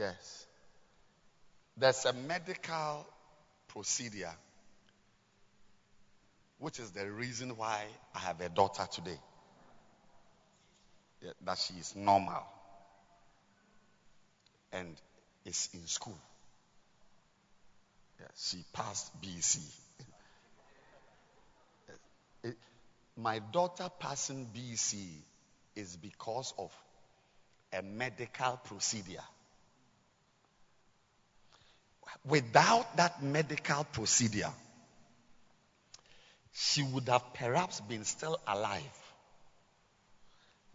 Yes. There's a medical procedure, which is the reason why I have a daughter today. Yeah, that she is normal and is in school. Yeah, she passed BC. It, my daughter passing BC is because of a medical procedure. Without that medical procedure, she would have perhaps been still alive,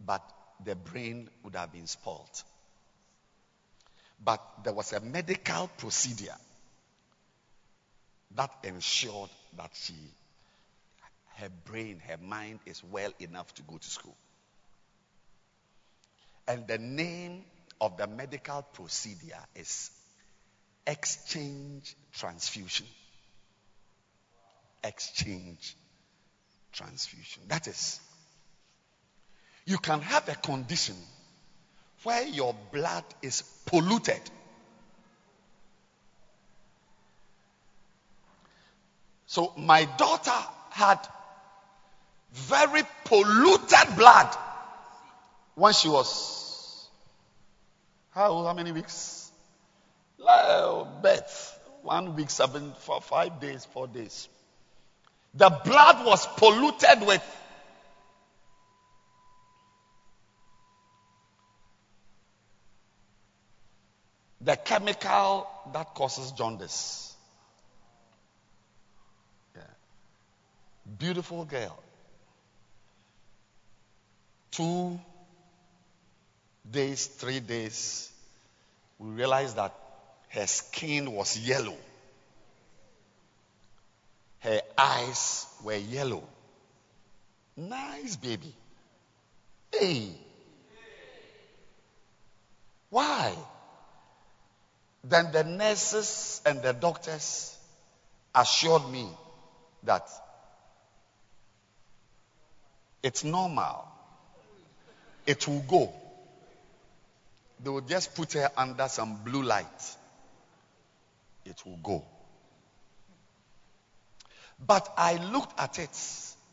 but the brain would have been spoiled. But there was a medical procedure that ensured that she, her brain, her mind is well enough to go to school. And the name of the medical procedure is exchange transfusion. Exchange transfusion. That is, you can have a condition where your blood is polluted. So, my daughter had very polluted blood when she was how how many weeks? Birth, one week, seven, four, five days, four days. The blood was polluted with the chemical that causes jaundice. Yeah. Beautiful girl. Two days, three days, we realized that her skin was yellow. Her eyes were yellow. Nice baby. Hey. Why? Then the nurses and the doctors assured me that it's normal. It will go. They will just put her under some blue light it will go. But I looked at it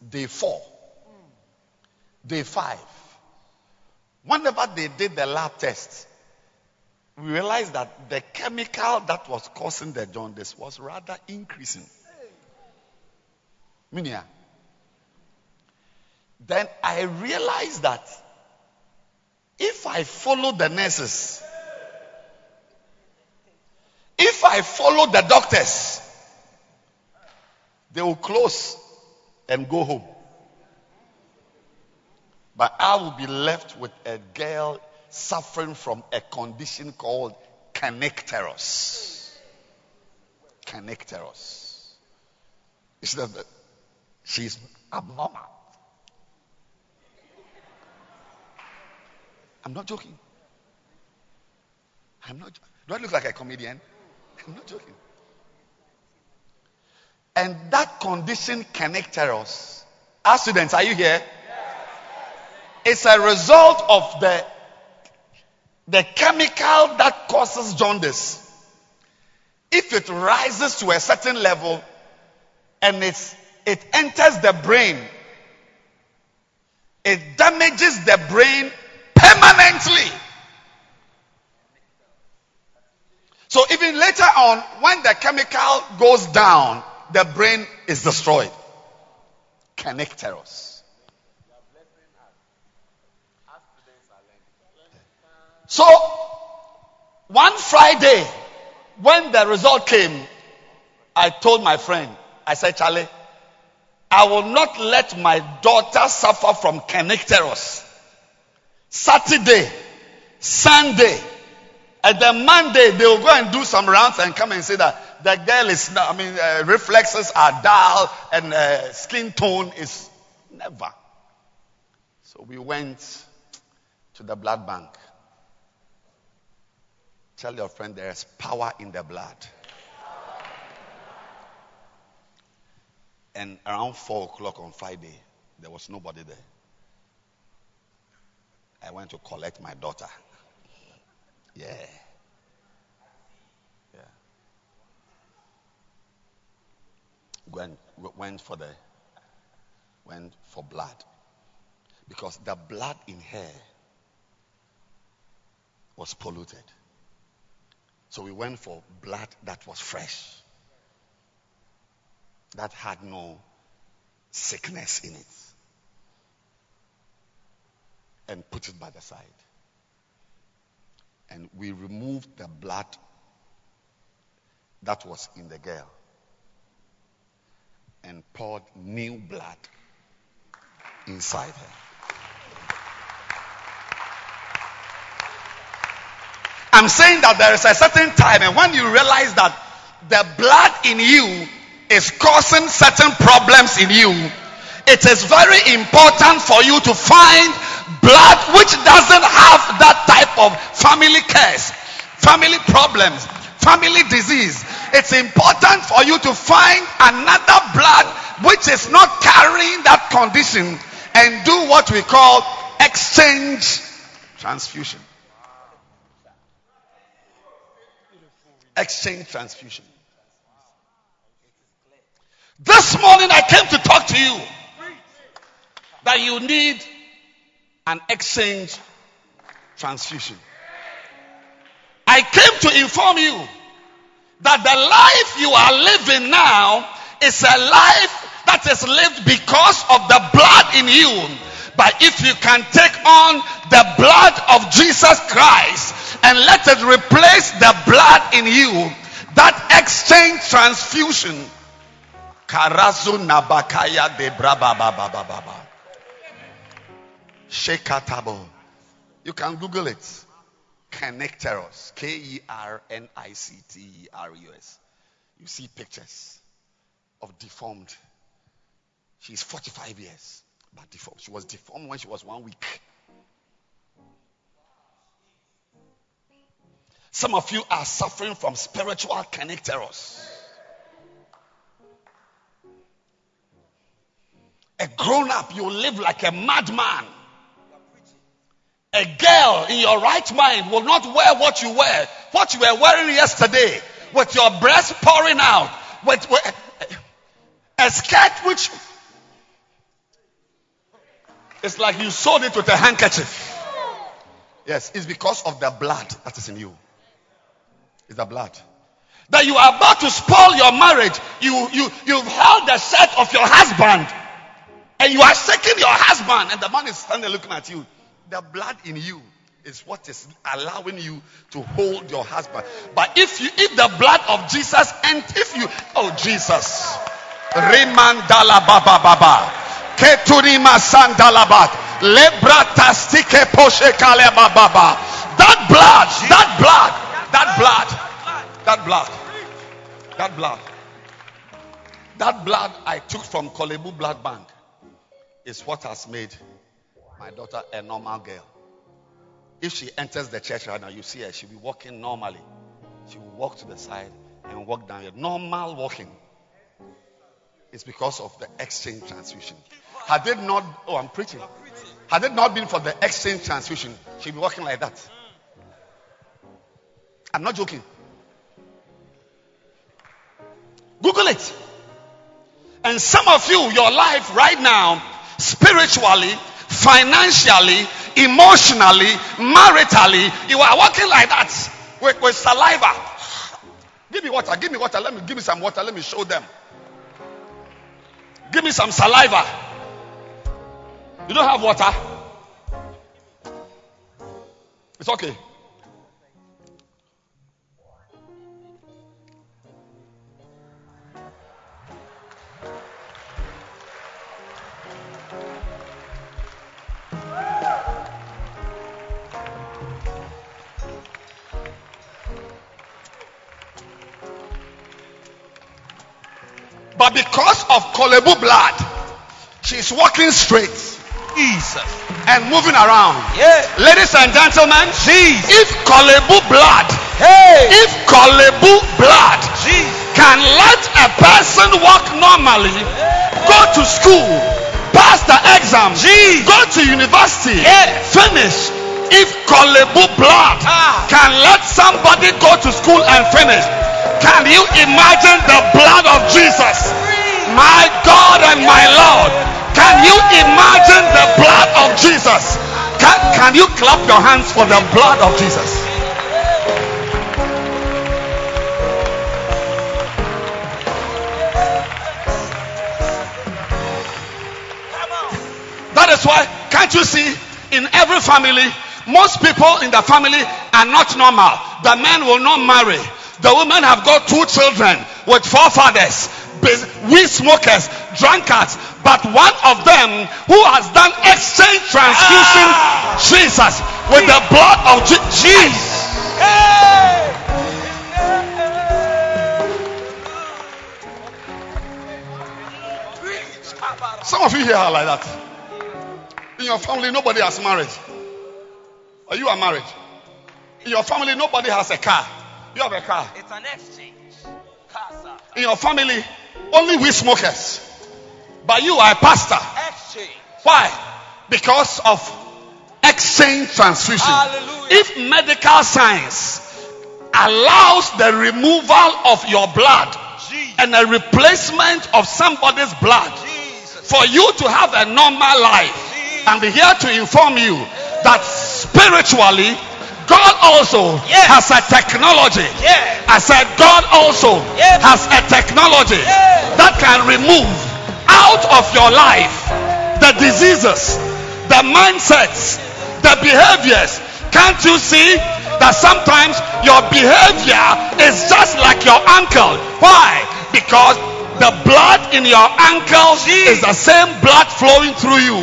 day four, day five. Whenever they did the lab test, we realized that the chemical that was causing the jaundice was rather increasing. Minia. Then I realized that if I follow the nurses, if I follow the doctors, They will close and go home. But I will be left with a girl suffering from a condition called kernicterus. Kernicterus. It's that she's abnormal. I'm not joking. I'm not. Do I look like a comedian? I'm not joking. And that condition kernicterus. Our students, are you here? It's a result of the the chemical that causes jaundice. If it rises to a certain level and it's, it enters the brain, it damages the brain permanently. So even later on, when the chemical goes down, the brain is destroyed. Kernicterus. So, one Friday, when the result came, I told my friend, I said, Charlie, I will not let my daughter suffer from kernicterus. Saturday, Sunday, and then Monday they will go and do some rounds and come and say that the girl is, I mean, uh, reflexes are dull and uh, skin tone is never. So we went to the blood bank. Tell your friend there is power in the blood. And around four o'clock on Friday, there was nobody there. I went to collect my daughter. Yeah. Yeah. Went, went for the went for blood. Because the blood in her was polluted. So we went for blood that was fresh. That had no sickness in it. And put it by the side and we removed the blood that was in the girl and poured new blood inside her. I'm saying that there is a certain time, and when you realize that the blood in you is causing certain problems in you, it is very important for you to find blood which doesn't have that type of family curse, family problems, family disease. It's important for you to find another blood which is not carrying that condition and do what we call exchange transfusion. Exchange transfusion. This morning I came to talk to you that you need an exchange transfusion. I came to inform you that the life you are living now is a life that is lived because of the blood in you. But if you can take on the blood of Jesus Christ and let it replace the blood in you, that exchange transfusion. Karazu nabakaya de braba Shekatabo. You can Google it. Kernicterus. K E R N I C T E R U S. You see pictures of deformed. She's 45 years, but deformed. She was deformed when she was one week. Some of you are suffering from spiritual kernicterus. A grown up, you live like a madman. A girl in your right mind will not wear what you wear, what you were wearing yesterday, with your breast pouring out, with, with a skirt which it's like you sewed it with a handkerchief. Yes, it's because of the blood that is in you. It's the blood. That you are about to spoil your marriage. You you you've held the shirt of your husband, and you are shaking your husband, and the man is standing looking at you. The blood in you is what is allowing you to hold your husband. But if you eat the blood of Jesus and if you oh Jesus. Rimandala baba baba. Keturima sandalabat. Lebratastike poshe kale baba. That blood, that blood, that blood, that blood, that blood, that blood I took from Korle Bu Blood Bank is what has made my daughter a normal girl. If she enters the church right now, you see her, she'll be walking normally. She will walk to the side and walk down here. Normal walking. It's because of the exchange transfusion. Had it not, oh, I'm preaching. Had it not been for the exchange transfusion, she'd be walking like that. I'm not joking. Google it. And some of you, your life right now, spiritually, financially, emotionally, maritally, you are walking like that with, with saliva. Give me water, give me water, let me give me some water, let me show them. Give me some saliva. You don't have water? It's okay. But because of Korle Bu blood, she's walking straight. Jesus. And moving around. Yeah. Ladies and gentlemen, Jesus. if Korle Bu blood, Hey. if Korle Bu blood Jesus. can let a person walk normally, go to school, pass the exam, Jesus. go to university, Yeah. finish. If Korle Bu blood Ah. can let somebody go to school and finish, can you imagine the blood of Jesus? My God and my Lord, can you imagine the blood of Jesus? Can, can you clap your hands for the blood of Jesus? That is why, can't you see, in every family, most people in the family are not normal. The men will not marry. The women have got two children with forefathers, weed smokers, drunkards. But one of them who has done exchange transfusion, ah! Jesus, with the blood of Je- Jesus. Some of you here are like that. In your family, nobody has married. Or you are married. In your family, nobody has a car. You have a car. It's an exchange. Casa. In your family, only we smokers. But you are a pastor. Exchange. Why? Because of exchange transfusion. Hallelujah. If medical science allows the removal of your blood Jesus. and a replacement of somebody's blood Jesus. for you to have a normal life, I'm here to inform you that spiritually, God also has a technology. Yeah. I said, God also has a technology that can remove out of your life the diseases, the mindsets, the behaviors. Can't you see that sometimes your behavior is just like your uncle? Why? Because the blood in your ankle is the same blood flowing through you.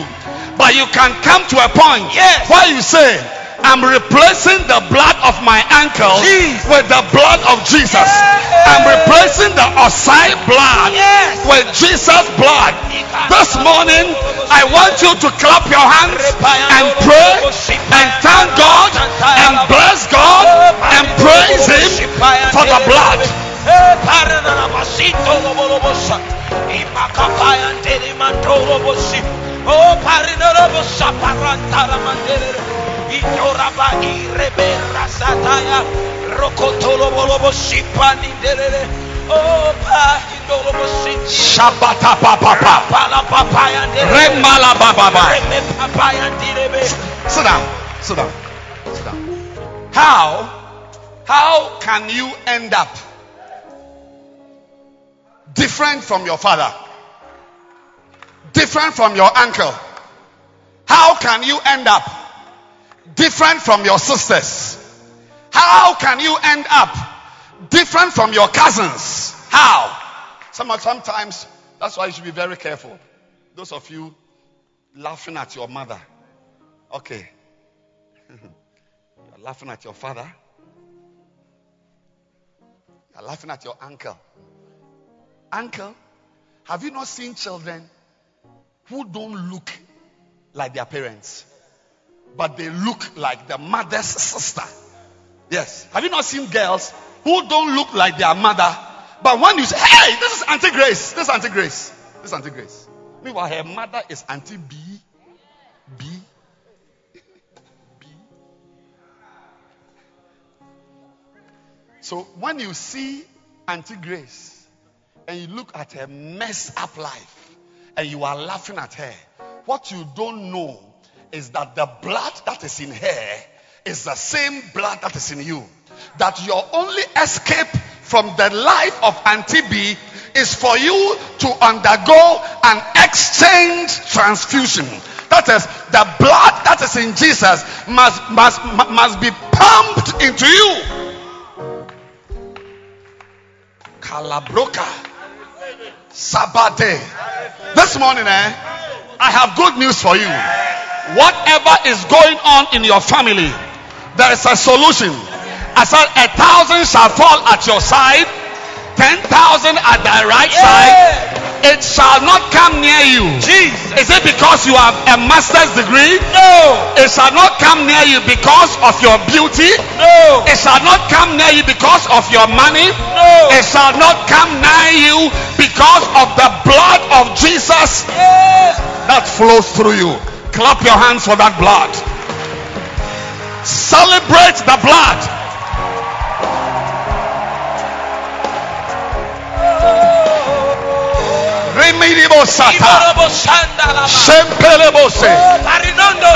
But you can come to a point Yes. where you say, I'm replacing the blood of my ankle Jesus. with the blood of Jesus. Yes. I'm replacing the Osei blood Yes. with Jesus' blood. This morning, I want you to clap your hands and pray and thank God and bless God and praise Him for the blood. Parana na masito lobo lobo sa. Imakapaya ndeli mandoro bosi. Oh, parina lobo sa parantara mandere. Itoraba irebera sataya. Rokoto lobo lobo si panindere. Oh, pa indoro bosi. Shabata papa. Papaya ndere. Remala baba. Reme papaya ndirebe. Sit down. Sit down. Sit down. How? How can you end up different from your father? Different from your uncle? How can you end up different from your sisters? How can you end up different from your cousins? How? Some, sometimes That's why you should be very careful. Those of you laughing at your mother. Okay. You're laughing at your father. You're laughing at your uncle. Uncle, have you not seen children who don't look like their parents, but they look like the mother's sister? Yes. Have you not seen girls who don't look like their mother, but when you say, hey, this is Auntie Grace, this is Auntie Grace, this is Auntie Grace. Meanwhile, her mother is Auntie B. B. B. So when you see Auntie Grace and you look at her messed up life and you are laughing at her, what you don't know is that the blood that is in her is the same blood that is in you. That your only escape from the life of Auntie B is for you to undergo an exchange transfusion. That is, the blood that is in Jesus must, must, must be pumped into you. Kalabroka. Sabate. This morning, eh, I have good news for you. Whatever is going on in your family, there is a solution. I said, a thousand shall fall at your side, ten thousand at thy right side. It shall not come near you. Jesus. Is it because you have a master's degree? No. It shall not come near you because of your beauty. No. It shall not come near you because of your money. No. It shall not come near you because of the blood of Jesus that flows through you. Clap your hands for that blood. Celebrate the blood.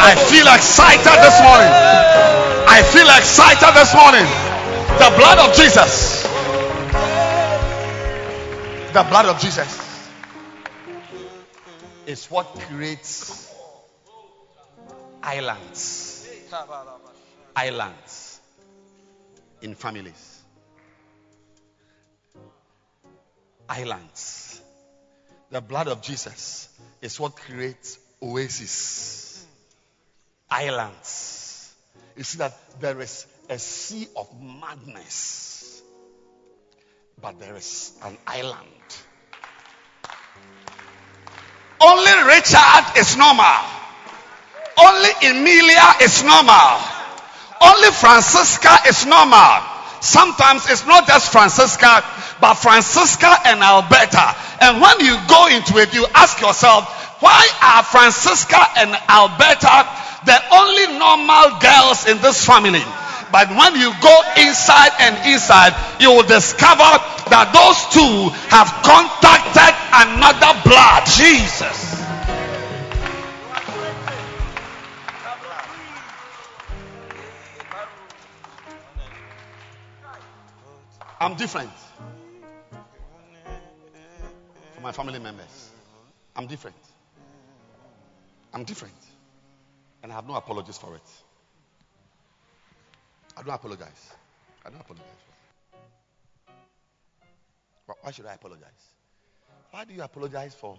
I feel excited this morning. I feel excited this morning. The blood of Jesus. The blood of Jesus is what creates islands. Islands in families. Islands. The blood of Jesus is what creates oases. Islands. You see that there is a sea of madness, but there is an island. Only Richard is normal. Only Emilia is normal. Only Francisca is normal. Sometimes it's not just Francisca, but Francisca and Alberta. And when you go into it, you ask yourself, why are Francisca and Alberta the only normal girls in this family? But when you go inside and inside, you will discover that those two have contacted another blood. Jesus. I'm different from my family members. I'm different. I'm different. And I have no apologies for it. I don't apologize. I don't apologize. But why should I apologize? Why do you apologize for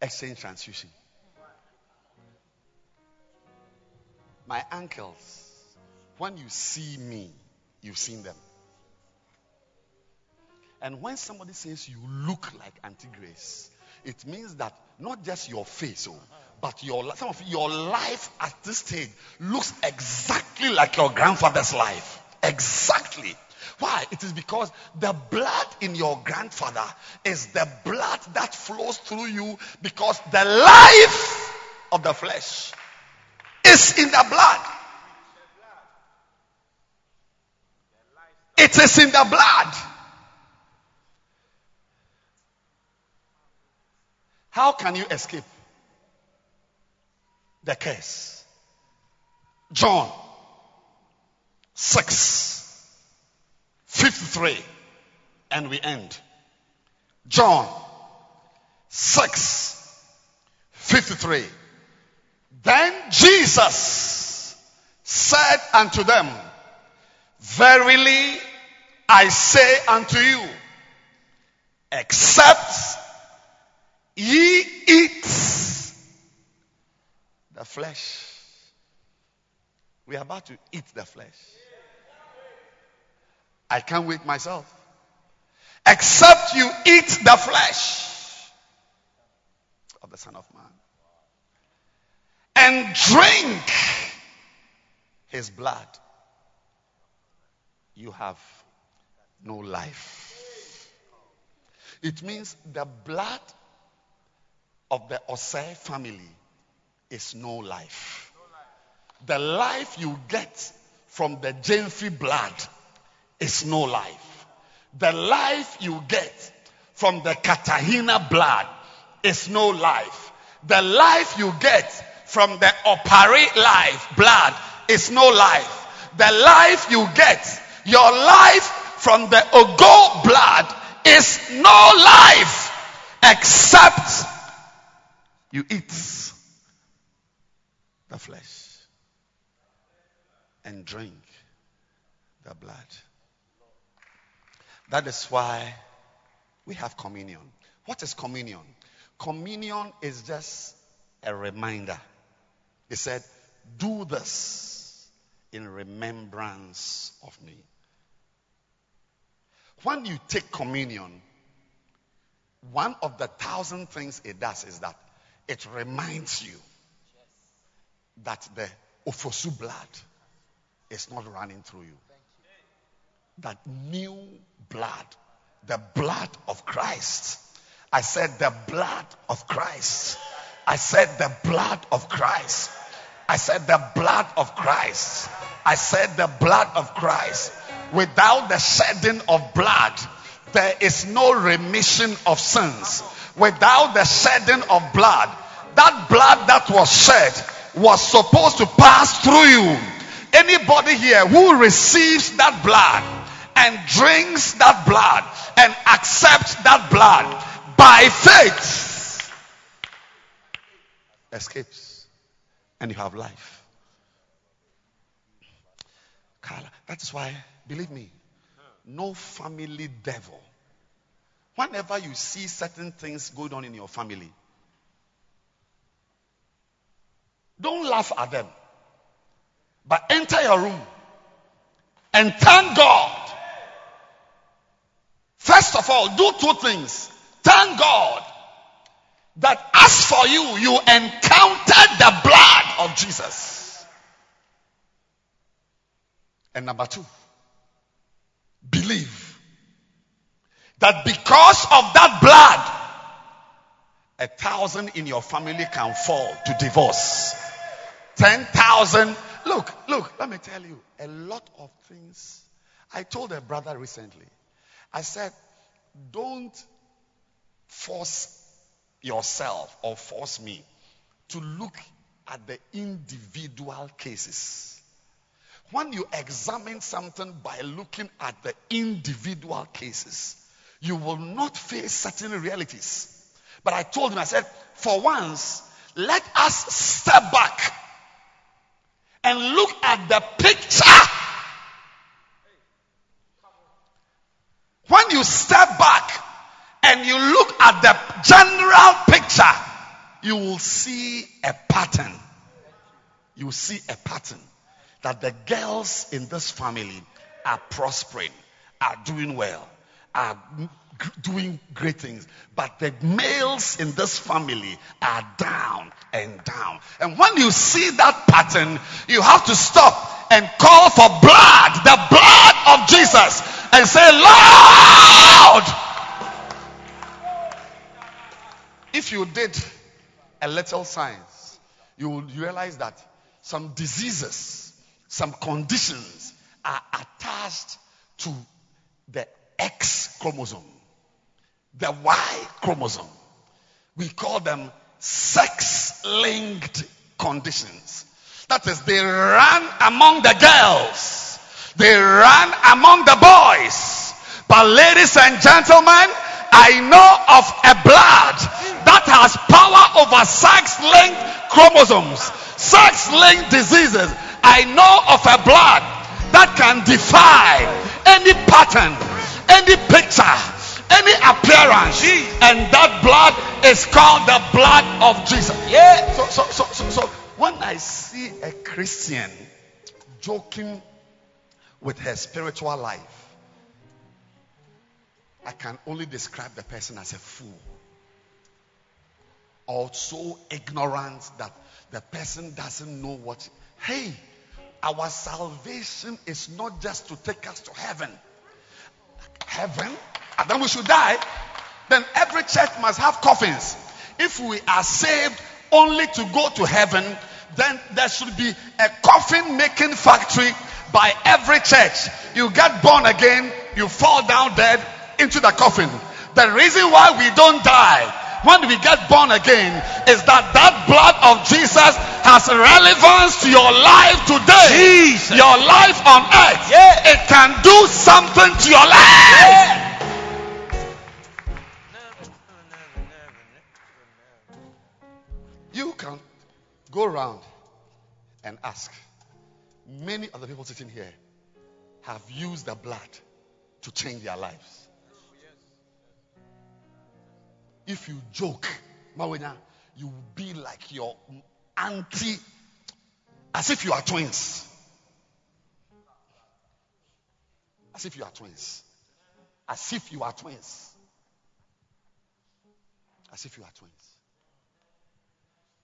exchange transfusion? My uncles, when you see me, you've seen them. And when somebody says you look like Auntie Grace, it means that not just your face, oh, but your some of your life at this stage looks exactly like your grandfather's life. Exactly. Why? It is because the blood in your grandfather is the blood that flows through you because the life of the flesh is in the blood. It is in the blood. How can you escape the curse? John 6 53 and we end. John 6 53. Then Jesus said unto them, Verily I say unto you, except ye eat the flesh. We are about to eat the flesh. I can't wait myself. Except you eat the flesh of the Son of Man and drink his blood, you have no life. It means the blood of the Osei family is no life. The life you get from the Jenfrey blood is no life. The life you get from the Katahina blood is no life. The life you get from the Opari life blood is no life. The life you get, your life from the Ogo blood is no life except you eat the flesh and drink the blood. That is why we have communion. What is communion? Communion is just a reminder. He said, Do this in remembrance of me. When you take communion, one of the thousand things it does is that it reminds you that the Ofosu blood is not running through you. That new blood, the blood of Christ. I said the blood of Christ. I said the blood of Christ. I said the blood of Christ. I said the blood of Christ. Without the shedding of blood, there is no remission of sins. Without the shedding of blood, that blood that was shed was supposed to pass through you. Anybody here who receives that blood and drinks that blood and accepts that blood by faith escapes and you have life. Carla, that's why, believe me, no family devil. Whenever you see certain things going on in your family, don't laugh at them. But enter your room and thank God. First of all, do two things. Thank God that as for you, you encountered the blood of Jesus. And number two, believe that because of that blood, a thousand in your family can fall to divorce. Ten thousand. Look, look, let me tell you, a lot of things. I told a brother recently, I said, don't force yourself or force me to look at the individual cases. When you examine something by looking at the individual cases, you will not face certain realities. But I told him, I said, for once, let us step back and look at the picture. When you step back and you look at the general picture, you will see a pattern. You will see a pattern that the girls in this family are prospering, are doing well, are doing great things. But the males in this family are down and down. And when you see that pattern, you have to stop and call for blood, the blood of Jesus, and say, Lord! If you did a little science, you will realize that some diseases, some conditions are attached to the X chromosome, the Y chromosome. We call them sex linked conditions. That is, they run among the girls, they run among the boys. But, ladies and gentlemen, I know of a blood that has power over sex linked chromosomes, sex linked diseases. I know of a blood that can defy any pattern, any picture, any appearance, and that blood is called the blood of Jesus. Yeah. So, so, so, so, so when I see a Christian joking with her spiritual life, I can only describe the person as a fool or so ignorant that the person doesn't know what. Hey, our salvation is not just to take us to heaven. Heaven, and then we should die. Then every church must have coffins. If we are saved only to go to heaven, then there should be a coffin making factory by every church. You get born again, you fall down dead into the coffin. The reason why we don't die when we get born again is that that blood of Jesus has relevance to your life today. Jesus. Your life on earth. Yeah. It can do something to your life. You can go around and ask. Many of the people sitting here have used the blood to change their lives. If you joke, Mawenya, you will be like your auntie, as if you are twins. As if you are twins. As if you are twins. As if you are twins.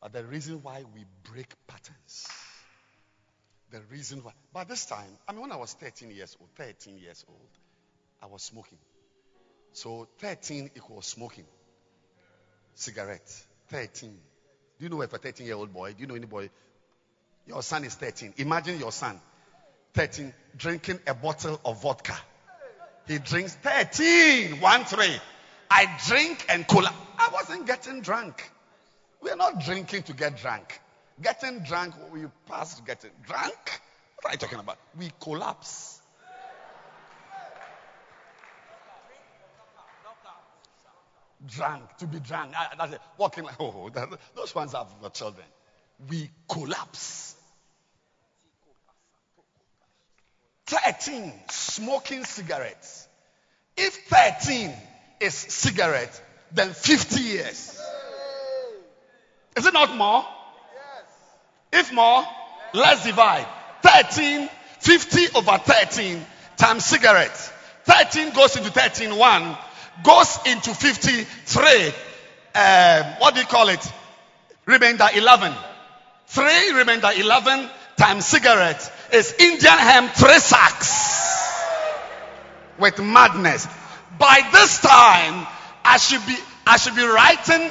But the reason why we break patterns, the reason why, by this time, I mean, when I was 13 years old, 13 years old, I was smoking. So 13 equals smoking. Cigarette. 13. Do you know if a 13 year old boy, do you know any boy? Your son is 13. Imagine your son, 13, drinking a bottle of vodka. He drinks 13, 1 3. I drink and cola. I wasn't getting drunk. We are not drinking to get drunk. Getting drunk, we pass getting drunk. What are you talking about? We collapse. Drunk, to be drunk. I- That's it. Walking like, oh, that, those ones for children. We collapse. 13, smoking cigarettes. If 13 is cigarette, then 50 years. Is it not more? Yes. If more, let's divide. 13, 50 over 13 times cigarette. 13 goes into 13, 1 goes into 53. Um, what do you call it? Remainder 11. 3 remainder 11 times cigarette is Indian hemp 3 sacks. With madness. By this time, I should be, I should be writing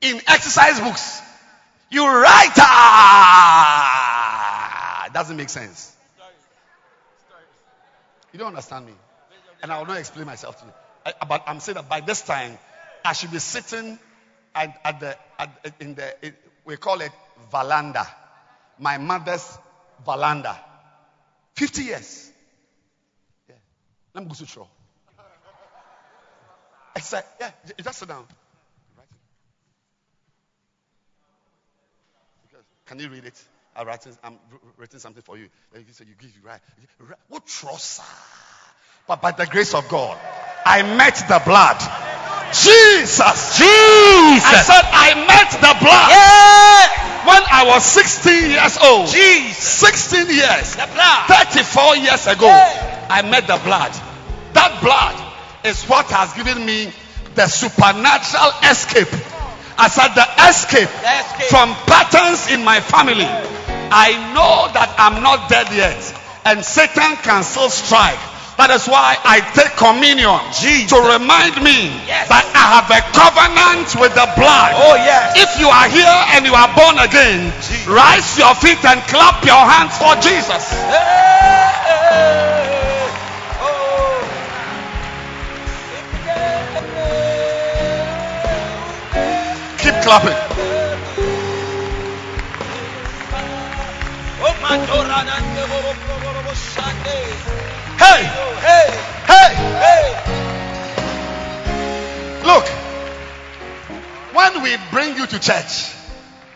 in exercise books. You write, ah, doesn't make sense. You don't understand me. And I will not explain myself to you. I, but I'm saying that by this time, I should be sitting at, at the, at, in the, it, we call it Valanda. My mother's Valanda. 50 years. Let me go to throw. I yeah, just sit down. Can you read it? I'm writing, I'm writing something for you. You say you give you right. What trust? But by the grace of God, I met the blood. Jesus. Jesus. I said I met the blood. When I was 16 years old. Jesus. 16 years. The blood. 34 years ago. I met the blood. That blood is what has given me the supernatural escape. I said the escape, from patterns in my family. I know that I'm not dead yet. And Satan can still strike. That is why I take communion to remind me that I have a covenant with the blood. Oh, yes. If you are here and you are born again, rise your feet and clap your hands for Jesus. Keep clapping. Hey! Hey! Hey! Hey! Look, when we bring you to church,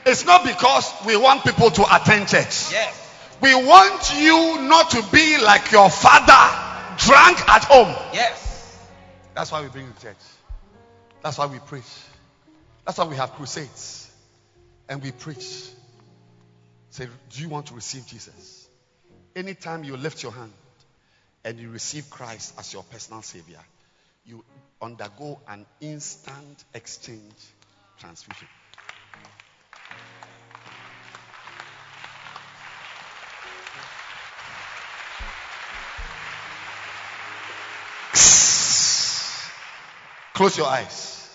it's not because we want people to attend church. Yes. We want you not to be like your father, drunk at home. Yes. That's why we bring you to church. That's why we preach. That's why we have crusades. And we preach. Say, do you want to receive Jesus? Anytime you lift your hand and you receive Christ as your personal Savior, you undergo an instant exchange transfusion. Close your eyes.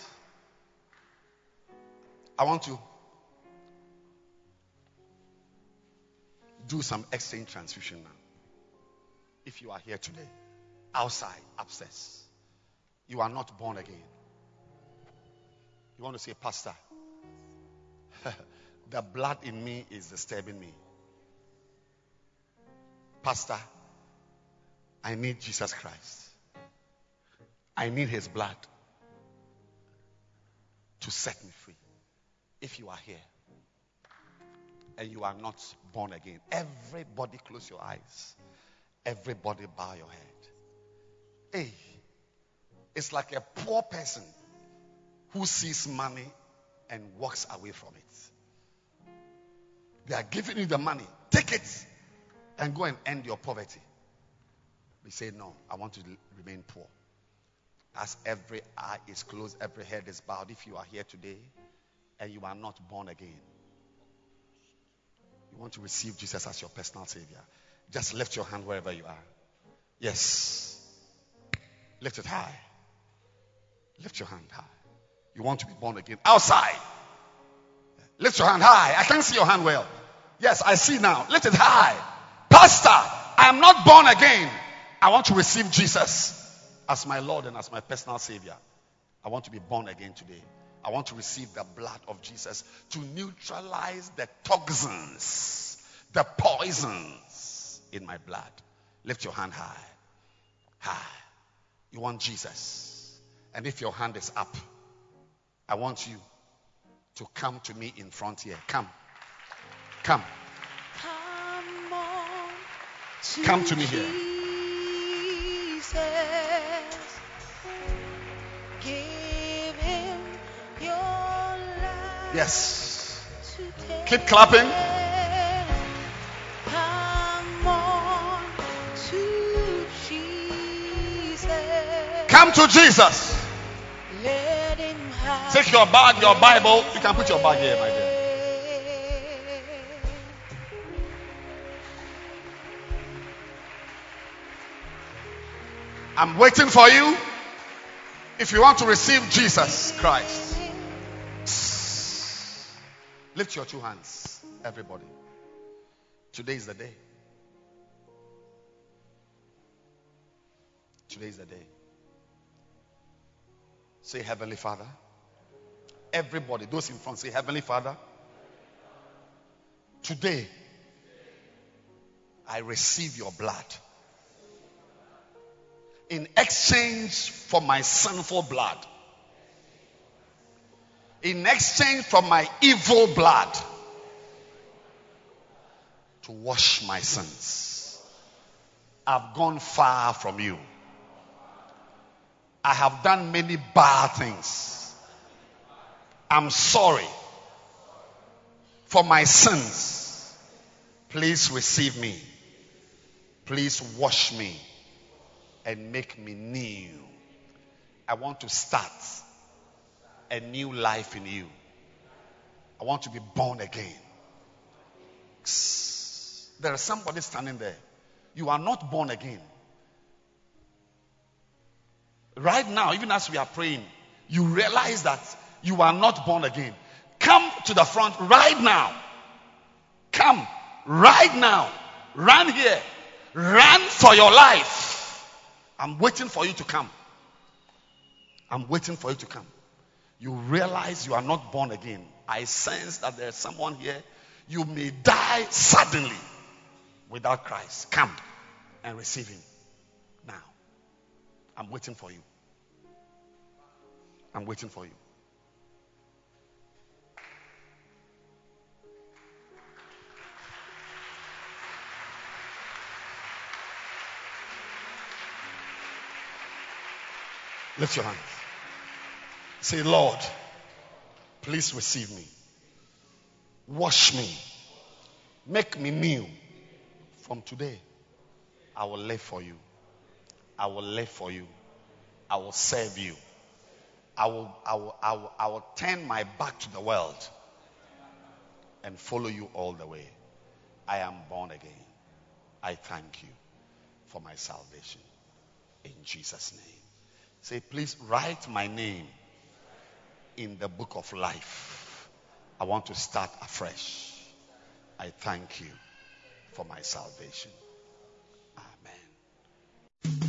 I want to do some exchange transfusion now. If you are here today, outside, upstairs, you are not born again. You want to say, Pastor, the blood in me is disturbing me. Pastor, I need Jesus Christ. I need his blood to set me free. If you are here and you are not born again, everybody close your eyes. Everybody bow your head. Hey, it's like a poor person who sees money and walks away from it. They are giving you the money. Take it and go and end your poverty. We say, No, I want to remain poor. As every eye is closed, every head is bowed. If you are here today and you are not born again, you want to receive Jesus as your personal Savior, just lift your hand wherever you are. Yes. Lift it high. Lift your hand high. You want to be born again. Outside. Lift your hand high. I can't see your hand well. Yes, I see now. Lift it high. Pastor, I am not born again. I want to receive Jesus as my Lord and as my personal Savior. I want to be born again today. I want to receive the blood of Jesus to neutralize the toxins, the poisons in my blood. Lift your hand high. High. You want Jesus. And if your hand is up, I want you to come to me in front here. Come. Come. Come Come to me here. Jesus. Give him your life Yes. today. Keep clapping. Come to Jesus. Let him have Take your bag, your Bible. You can put your bag here, my dear. I'm waiting for you. If you want to receive Jesus Christ, lift your two hands, everybody. Today is the day. Today is the day. Say, Heavenly Father. Everybody, those in front, say, Heavenly Father. Today, I receive your blood in exchange for my sinful blood, in exchange for my evil blood, to wash my sins. I've gone far from you. I have done many bad things. I'm sorry for my sins. Please receive me. Please wash me and make me new. I want to start a new life in you. I want to be born again. There is somebody standing there. You are not born again. Right now, even as we are praying, you realize that you are not born again. Come to the front right now. Come right now. Run here. Run for your life. I'm waiting for you to come. I'm waiting for you to come. You realize you are not born again. I sense that there's someone here. You may die suddenly without Christ. Come and receive Him now. I'm waiting for you. I'm waiting for you. Lift your hands. Say, Lord, please receive me. Wash me. Make me new. From today, I will live for you. I will live for you. I will serve you. I will, I will, I will, I will turn my back to the world and follow you all the way. I am born again. I thank you for my salvation. In Jesus' name. Say, please write my name in the book of life. I want to start afresh. I thank you for my salvation. Amen.